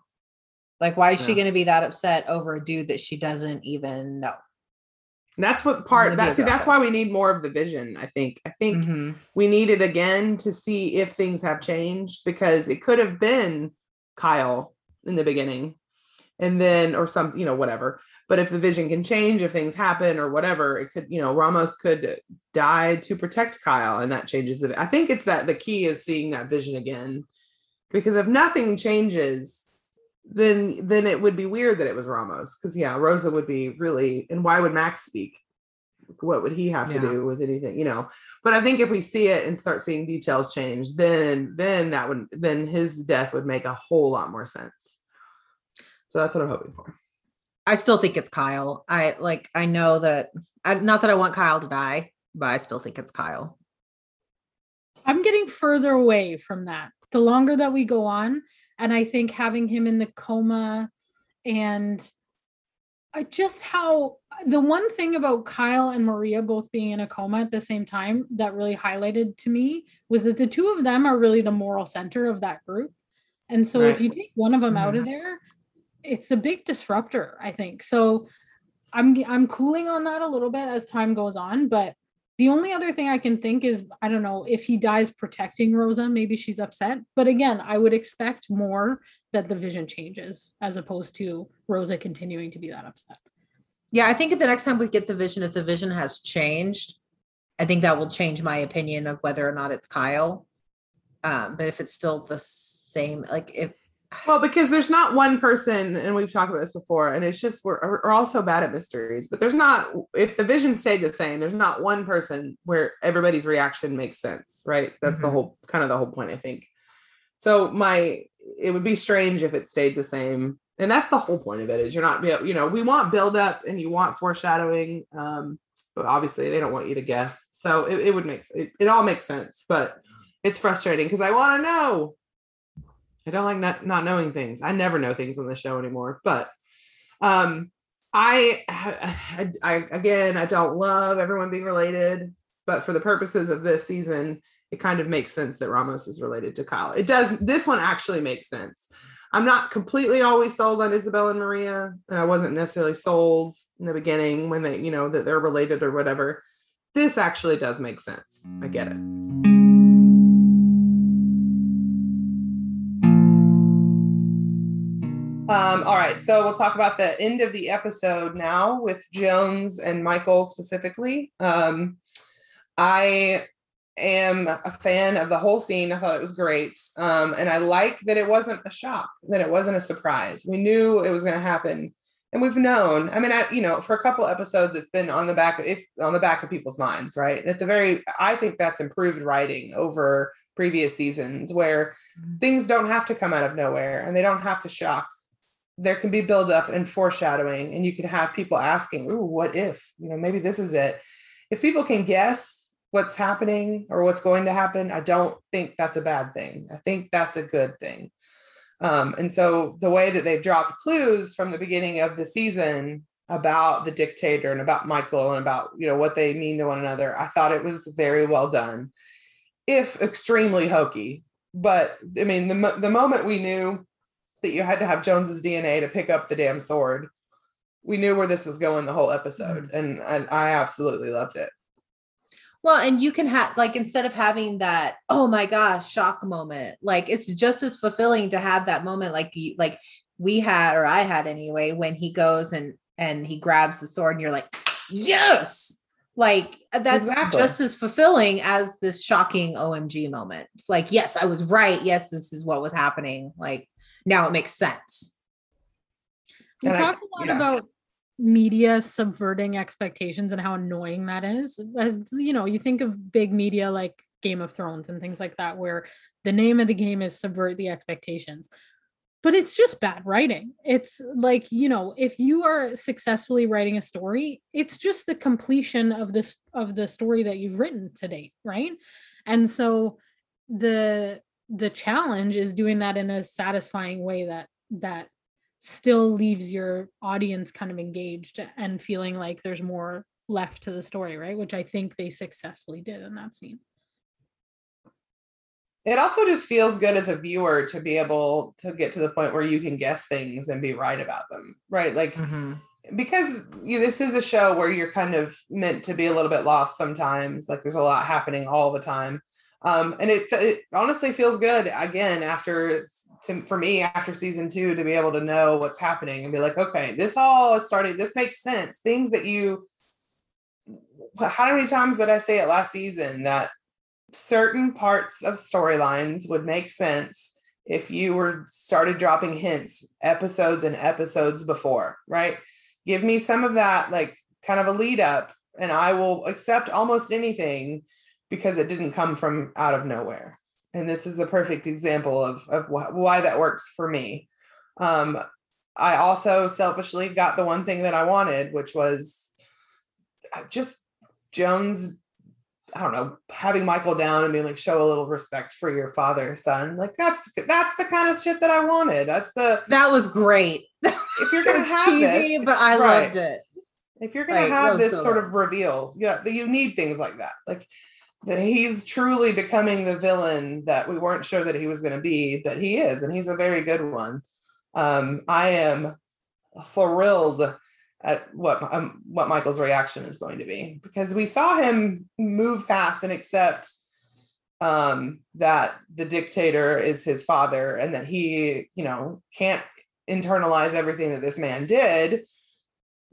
Like, why is she going to be that upset over a dude that she doesn't even know? That's what part that see that's why we need more of the vision i think. I think Mhm. we need it again to see if things have changed because it could have been Kyle in the beginning and then or some you know whatever. But if the vision can change if things happen or whatever it could you know Ramos could die to protect Kyle and that changes it. I think it's that the key is seeing that vision again because if nothing changes then then it would be weird that it was Ramos because yeah Rosa would be really and why would Max speak what would he have to Yeah. do with anything you know but i think if we see it and start seeing details change then then that would then his death would make a whole lot more sense so that's what i'm hoping for I still think it's Kyle. I like I know that I, not that I want Kyle to die, but I still think it's Kyle. i'm getting further away from that the longer that we go on and i think having him in the coma and I just how the one thing about Kyle and Maria both being in a coma at the same time that really highlighted to me was that the two of them are really the moral center of that group. And so if you take one of them out of mm-hmm. there, it's a big disruptor, I think. So I'm I'm cooling on that a little bit as time goes on, but the only other thing I can think is I don't know if he dies protecting Rosa, maybe she's upset. But again, I would expect more that the vision changes as opposed to Rosa continuing to be that upset. Yeah, I think if the next time we get the vision, if the vision has changed, I think that will change my opinion of whether or not it's Kyle. Um, but if it's still the same, like if Well, because there's not one person, and we've talked about this before, and it's just we're, we're all so bad at mysteries, but there's not, if the vision stayed the same, there's not one person where everybody's reaction makes sense, right? That's the Mhm. whole kind of the whole point, I think. So, my, it would be strange if it stayed the same. And that's the whole point of it is you're not, be you know, we want build up and you want foreshadowing. Um, but obviously they don't want you to guess. So it, it would make it, it all makes sense, but it's frustrating because I want to know. I don't like not, not knowing things. I never know things on the show anymore. But um I, I I again I don't love everyone being related, but for the purposes of this season, it kind of makes sense that Ramos is related to Kyle. It does this one actually makes sense. I'm not completely always sold on Isobel and Maria, and I wasn't necessarily sold in the beginning when they, you know, that they're related or whatever. This actually does make sense. I get it. Um, all right, so we'll talk about the end of the episode now with Jones and Michael specifically. Um, I am a fan of the whole scene. I thought it was great. Um, and I like that it wasn't a shock, that it wasn't a surprise. We knew it was going to happen. And we've known, I mean, I, you know, for a couple episodes, it's been on the back, if on the back of people's minds, right? And at the very, I think that's improved writing over previous seasons where things don't have to come out of nowhere and they don't have to shock. There can be build up and foreshadowing, and you can have people asking, Ooh, what if? You know, maybe this is it. If people can guess what's happening or what's going to happen, I don't think that's a bad thing. I think that's a good thing. Um, and so the way that they've dropped clues from the beginning of the season about the dictator and about Michael and about you know what they mean to one another, I thought it was very well done, if extremely hokey. But I mean, the the moment we knew that you had to have Jones's DNA to pick up the damn sword, we knew where this was going the whole episode, and, and I absolutely loved it. Well, and you can have like instead of having that oh my gosh shock moment, like it's just as fulfilling to have that moment like you like we had or I had anyway when he goes and and he grabs the sword and you're like yes like uh, that's Exactly. just as fulfilling as this shocking OMG moment. It's like yes, I was right. Yes, this is what was happening. Like now it makes sense. We And I- talked a lot yeah. about media subverting expectations and how annoying that is. As you know, you think of big media like Game of Thrones and things like that, where the name of the game is subvert the expectations. But it's just bad writing. It's like, you know, if you are successfully writing a story, it's just the completion of this of the story that you've written to date, right? And so the the challenge is doing that in a satisfying way that that still leaves your audience kind of engaged and feeling like there's more left to the story, right? Which I think they successfully did in that scene. It also just feels good as a viewer to be able to get to the point where you can guess things and be right about them, right? Like mm-hmm. because you, this is a show where you're kind of meant to be a little bit lost sometimes. Like there's a lot happening all the time, um, and it, it honestly feels good again after to, for me after season two to be able to know what's happening and be like, okay, this all is starting. This makes sense. Things that you. How many times did I say it last season that certain parts of storylines would make sense if you were started dropping hints episodes and episodes before, right? Give me some of that, like kind of a lead up, and I will accept almost anything because it didn't come from out of nowhere. And this is a perfect example of, of wh- why that works for me. Um, I also selfishly got the one thing that I wanted, which was uh, just Jones I don't know, having Michael down and being like, show a little respect for your father, son. Like that's that's the kind of shit that I wanted. That's the That was great. if you're gonna have cheesy, this, but I right. loved it. If you're gonna Like, have this Silver. sort of reveal, yeah, you need things like that. Like that he's truly becoming the villain that we weren't sure that he was gonna be, that he is, and he's a very good one. Um, I am thrilled at what um, what Michael's reaction is going to be because we saw him move past and accept um, that the dictator is his father and that he, you know, can't internalize everything that this man did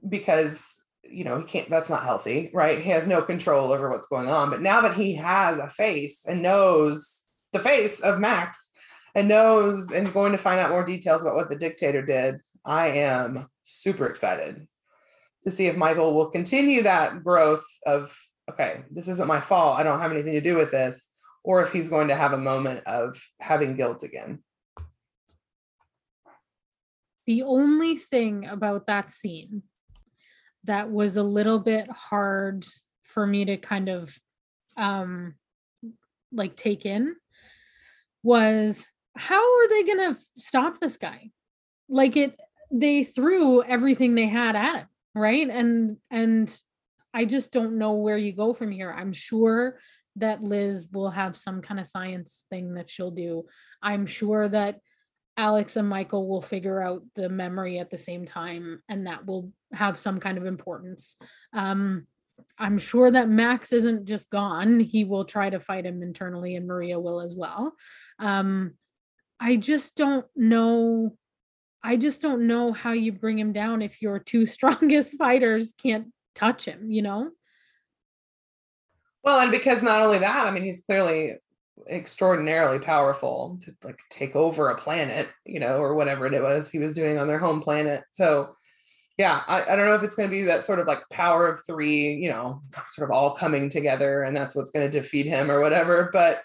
because you know he can't that's not healthy right? He has no control over what's going on. But now that he has a face and knows the face of max and knows and going to find out more details about what the dictator did i am super excited to see if michael will continue that growth of okay this isn't my fault. I don't have anything to do with this. Or if he's going to have a moment of having guilt again. The only thing about that scene that was a little bit hard for me to kind of um like take in was how are they going to stop this guy? Like it they threw everything they had at him right? And and i just don't know where you go from here. I'm sure that liz will have some kind of science thing that she'll do. I'm sure that alex and michael will figure out the memory at the same time and that will have some kind of importance. Um i'm sure that max isn't just gone. He will try to fight him internally and maria will as well. Um i just don't know i just don't know how you bring him down if your two strongest fighters can't touch him you know? Well and because not only that i mean he's clearly extraordinarily powerful to like take over a planet you know or whatever it was he was doing on their home planet. So yeah I, I don't know if it's going to be that sort of like power of three you know sort of all coming together and that's what's going to defeat him or whatever but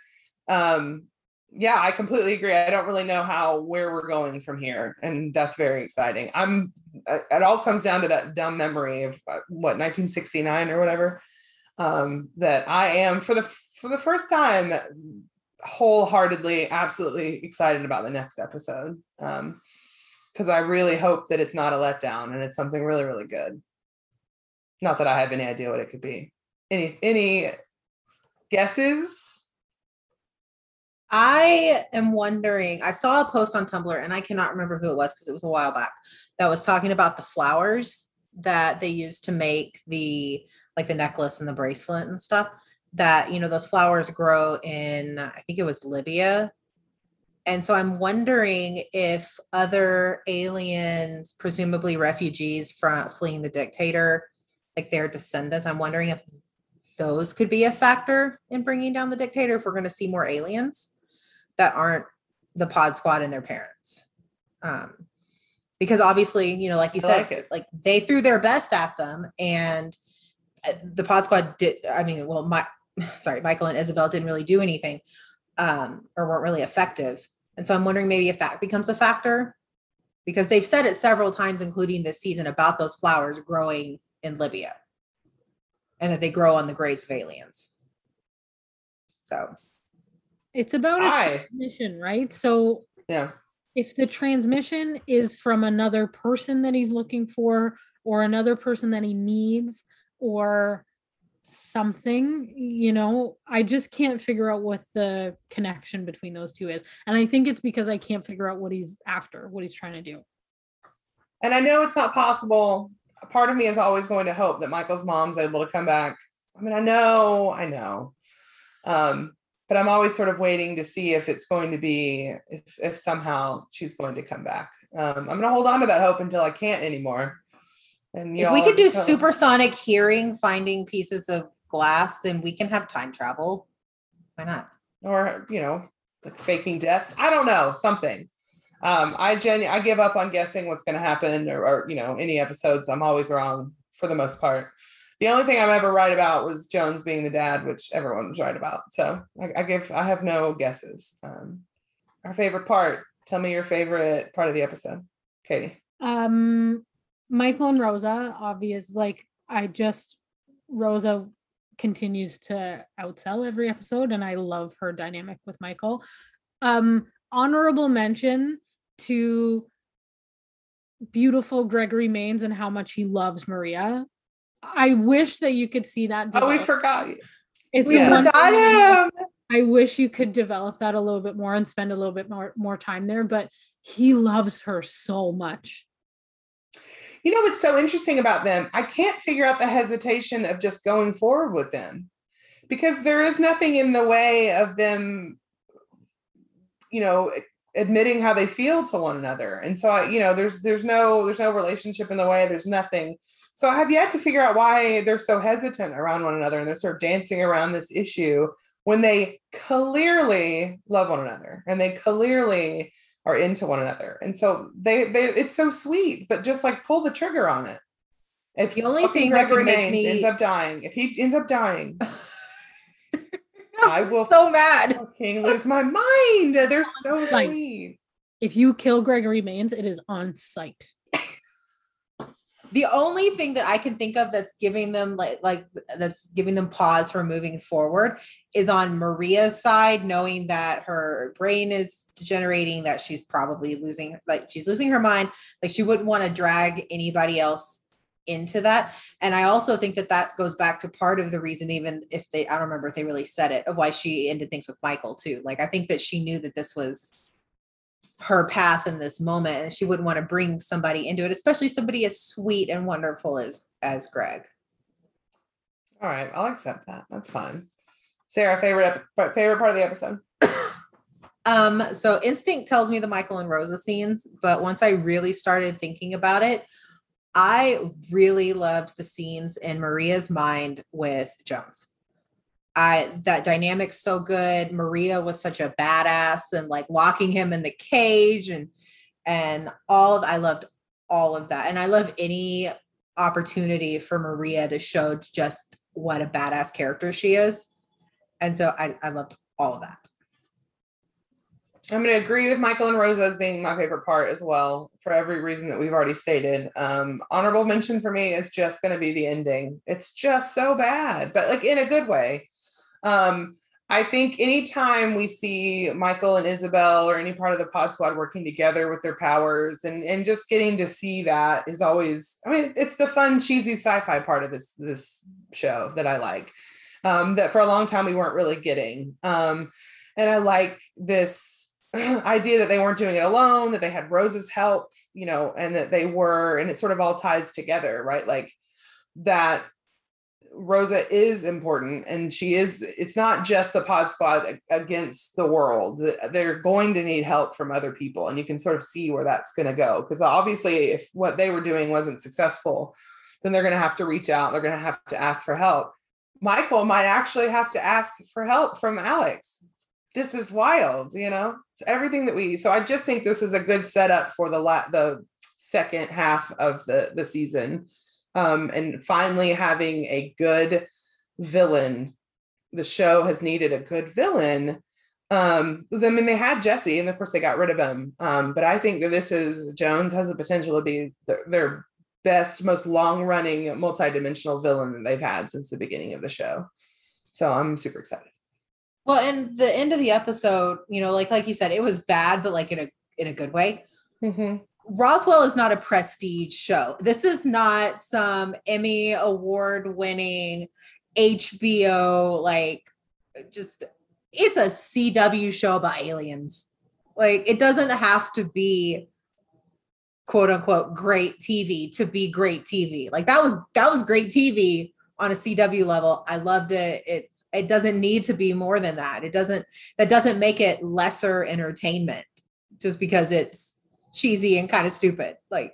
um yeah i completely agree. I don't really know how where we're going from here and that's very exciting. I'm it all comes down to that dumb memory of uh, what 1969 or whatever um that i am for the for the first time wholeheartedly absolutely excited about the next episode um because i really hope that it's not a letdown and it's something really really good not that i have any idea what it could be any any guesses I am wondering. I saw a post on Tumblr and I cannot remember who it was because it was a while back that was talking about the flowers that they used to make the like the necklace and the bracelet and stuff. That you know those flowers grow in I think it was Libya. And so I'm wondering if other aliens, presumably refugees from fleeing the dictator, like their descendants, I'm wondering if those could be a factor in bringing down the dictator if we're going to see more aliens that aren't the pod squad and their parents um because obviously you know like you I said like like they threw their best at them and uh, the pod squad did i mean well my sorry michael and isobel didn't really do anything um or weren't really effective. And so i'm wondering maybe if that becomes a factor because they've said it several times including this season about those flowers growing in libya and that they grow on the graves of aliens so. It's about a transmission right? So yeah. if the transmission is from another person that he's looking for or another person that he needs or something you know i just can't figure out what the connection between those two is and i think it's because i can't figure out what he's after what he's trying to do and I know it's not possible. Part of me is always going to hope that Michael's mom's able to come back. I mean, I know, I know. Um, but I'm always sort of waiting to see if it's going to be if if somehow she's going to come back. Um, I'm gonna hold on to that hope until I can't anymore. And if we could do just hope- supersonic hearing finding pieces of glass then we can have time travel why not or you know, like faking deaths. I don't know, something. Um, I genu- I give up on guessing what's going to happen, or, or you know, any episodes. I'm always wrong for the most part. The only thing I'm ever right about was Jones being the dad, which everyone was right about. So I, I give I have no guesses. Um, our favorite part. Tell me your favorite part of the episode, Katie. um michael and rosa obvious like i just rosa continues to outsell every episode and i love her dynamic with michael. Um honorable mention to beautiful gregory manes and how much he loves maria. I wish that you could see that Oh, we forgot. it's we forgot him. I wish you could develop that a little bit more and spend a little bit more more time there, but he loves her so much. You know what's so interesting about them? I can't figure out the hesitation of just going forward with them because there is nothing in the way of them, you know, admitting how they feel to one another. And so, I, you know, there's there's no there's no relationship in the way. There's nothing. So I have yet to figure out why they're so hesitant around one another and they're sort of dancing around this issue when they clearly love one another and they clearly are into one another. And so they they it's so sweet, but just like pull the trigger on it. If The only thing that remains me- ends up dying, if he ends up dying, I will so mad. fucking lose my mind. They're so sweet. If you kill Gregory Manes, it is on site. The only thing that I can think of that's giving them like like that's giving them pause for moving forward is on Maria's side, knowing that her brain is degenerating, that she's probably losing like she's losing her mind. Like she wouldn't want to drag anybody else into that. And I also think that that goes back to part of the reason, even if they, I don't remember if they really said it, of why she ended things with Michael too. Like I think that she knew that this was her path in this moment and she wouldn't want to bring somebody into it especially somebody as sweet and wonderful as as greg All right, I'll accept that. That's fine. Sarah, favorite favorite part of the episode. um so instinct tells me the michael and rosa scenes but once i really started thinking about it i really loved the scenes in maria's mind with jones I that dynamic's so good. Maria was such a badass and like locking him in the cage and and all of I loved all of that. And I love any opportunity for Maria to show just what a badass character she is. And so I, I loved all of that. I'm going to agree with Michael and Rosa as being my favorite part as well, for every reason that we've already stated. Um, honorable mention for me is just going to be the ending. It's just so bad, but like in a good way. Um, I think anytime we see Michael and Isobel or any part of the pod squad working together with their powers and, and just getting to see that is always, I mean, it's the fun, cheesy sci-fi part of this, this show that I like. Um, that for a long time we weren't really getting. Um, and I like this idea that they weren't doing it alone, that they had Rosa's help, you know, and that they were, and it sort of all ties together, right? Like that Rosa is important and she is, it's not just the pod squad against the world. They're going to need help from other people. And you can sort of see where that's going to go. Because obviously, if what they were doing wasn't successful, then they're going to have to reach out. They're going to have to ask for help. Michael might actually have to ask for help from Alex. This is wild, you know. It's everything that we. So I just think this is a good setup for the la- the second half of the the season, um, and finally having a good villain. The show has needed a good villain. Um, I mean, they had Jesse, and of course they got rid of him. Um, but I think that this is Jones has the potential to be their, their best, most long-running, multi-dimensional villain that they've had since the beginning of the show. So I'm super excited. Well, and the end of the episode, you know, like like you said, it was bad, but like in a in a good way. Mm-hmm. Roswell is not a prestige show. This is not some Emmy award winning HBO like just it's a CW show about aliens. Like it doesn't have to be quote unquote great TV to be great TV. Like that was that was great TV on a CW level. I loved it. It it doesn't need to be more than that. It doesn't that doesn't make it lesser entertainment just because it's cheesy and kind of stupid. Like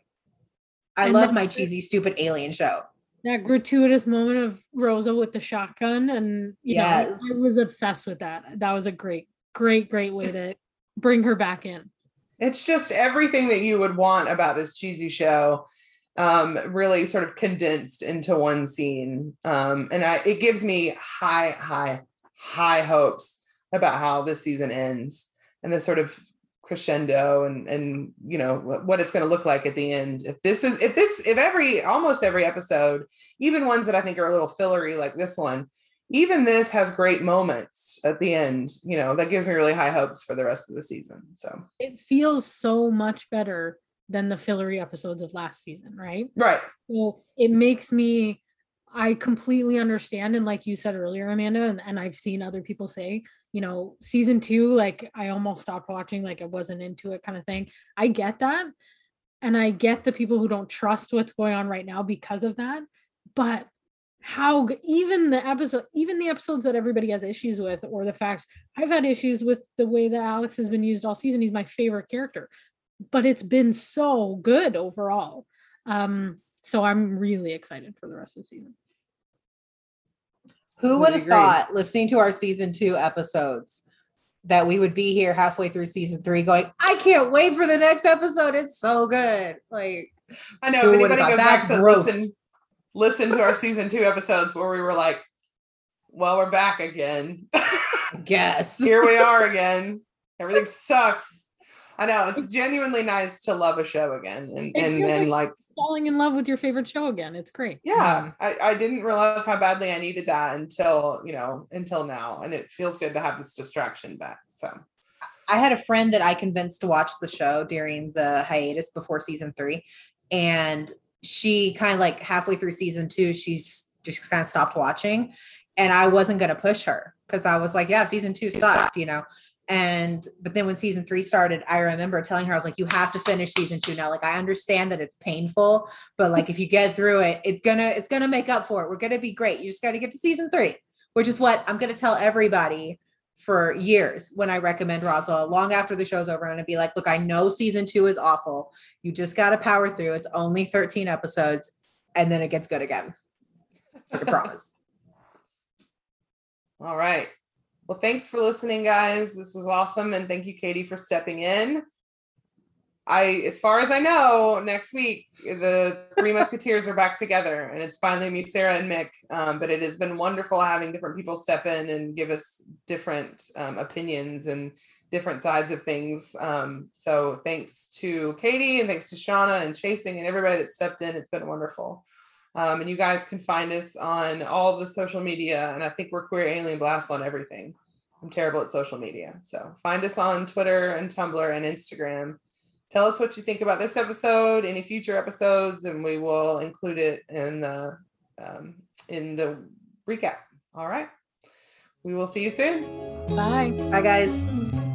I And love the- my cheesy stupid alien show. That gratuitous moment of Rosa with the shotgun, and you Yes. know, I was obsessed with that. That was a great, great, great way to bring her back in. It's just everything that you would want about this cheesy show, um, really sort of condensed into one scene. Um, and I, it gives me high, high, high hopes about how this season ends and this sort of crescendo and and you know what, it's going to look like at the end. If this is if this if every almost every episode, even ones that I think are a little fillery like this one, even this has great moments at the end. You know that gives me really high hopes for the rest of the season. So. It feels so much better than the fillery episodes of last season, right? Right. So it makes me, I completely understand. And like you said earlier, Amanda, and, and I've seen other people say, you know, season two, like I almost stopped watching, like I wasn't into it kind of thing. I get that. And I get the people who don't trust what's going on right now because of that. But how even the episode, even the episodes that everybody has issues with, or the fact I've had issues with the way that Alex has been used all season. He's my favorite character, but it's been so good overall. Um, so I'm really excited for the rest of the season. Who Would have thought listening to our season two episodes that we would be here halfway through season three going, I can't wait for the next episode. It's so good. Like, I know if anybody goes back to growth. listen listen to our season two episodes where we were like, well, we're back again. guess. Here we are again. Everything sucks. I know it's genuinely nice to love a show again and It and, feels and like- like Falling in love with your favorite show again. It's great. yeah I, I didn't realize how badly i needed that until you know until now and it feels good to have this distraction back so I had a friend that I convinced to watch the show during the hiatus before season three. And she kind of like halfway through season two, she's just kind of stopped watching. And I wasn't going to push her because I was like, yeah, season two sucked, you know? And, but then when season three started, I remember telling her, I was like, you have to finish season two now. Like, I understand that it's painful, but like, if you get through it, it's gonna, it's gonna make up for it. We're gonna be great. You just got to get to season three, which is what I'm gonna tell everybody for years when I recommend Roswell. Long after the show's over, I'm gonna be like, look, I know season two is awful. You just gotta power through. It's only 13 episodes, and then it gets good again. I promise. all right well thanks for listening guys. This was awesome and thank you katie for stepping in. I as far as i know next week the three musketeers are back together and it's finally me sarah and mick um, but it has been wonderful having different people step in and give us different um, opinions and different sides of things. Um, so thanks to katie and thanks to shauna and chasing and everybody that stepped in. It's been wonderful. Um, and you guys can find us on all the social media and i think we're queer alien blast on everything i'm terrible at social media. So find us on twitter and tumblr and instagram. Tell us what you think about this episode any future episodes and we will include it in the um, in the recap. All right. We will see you soon. Bye. Bye, guys.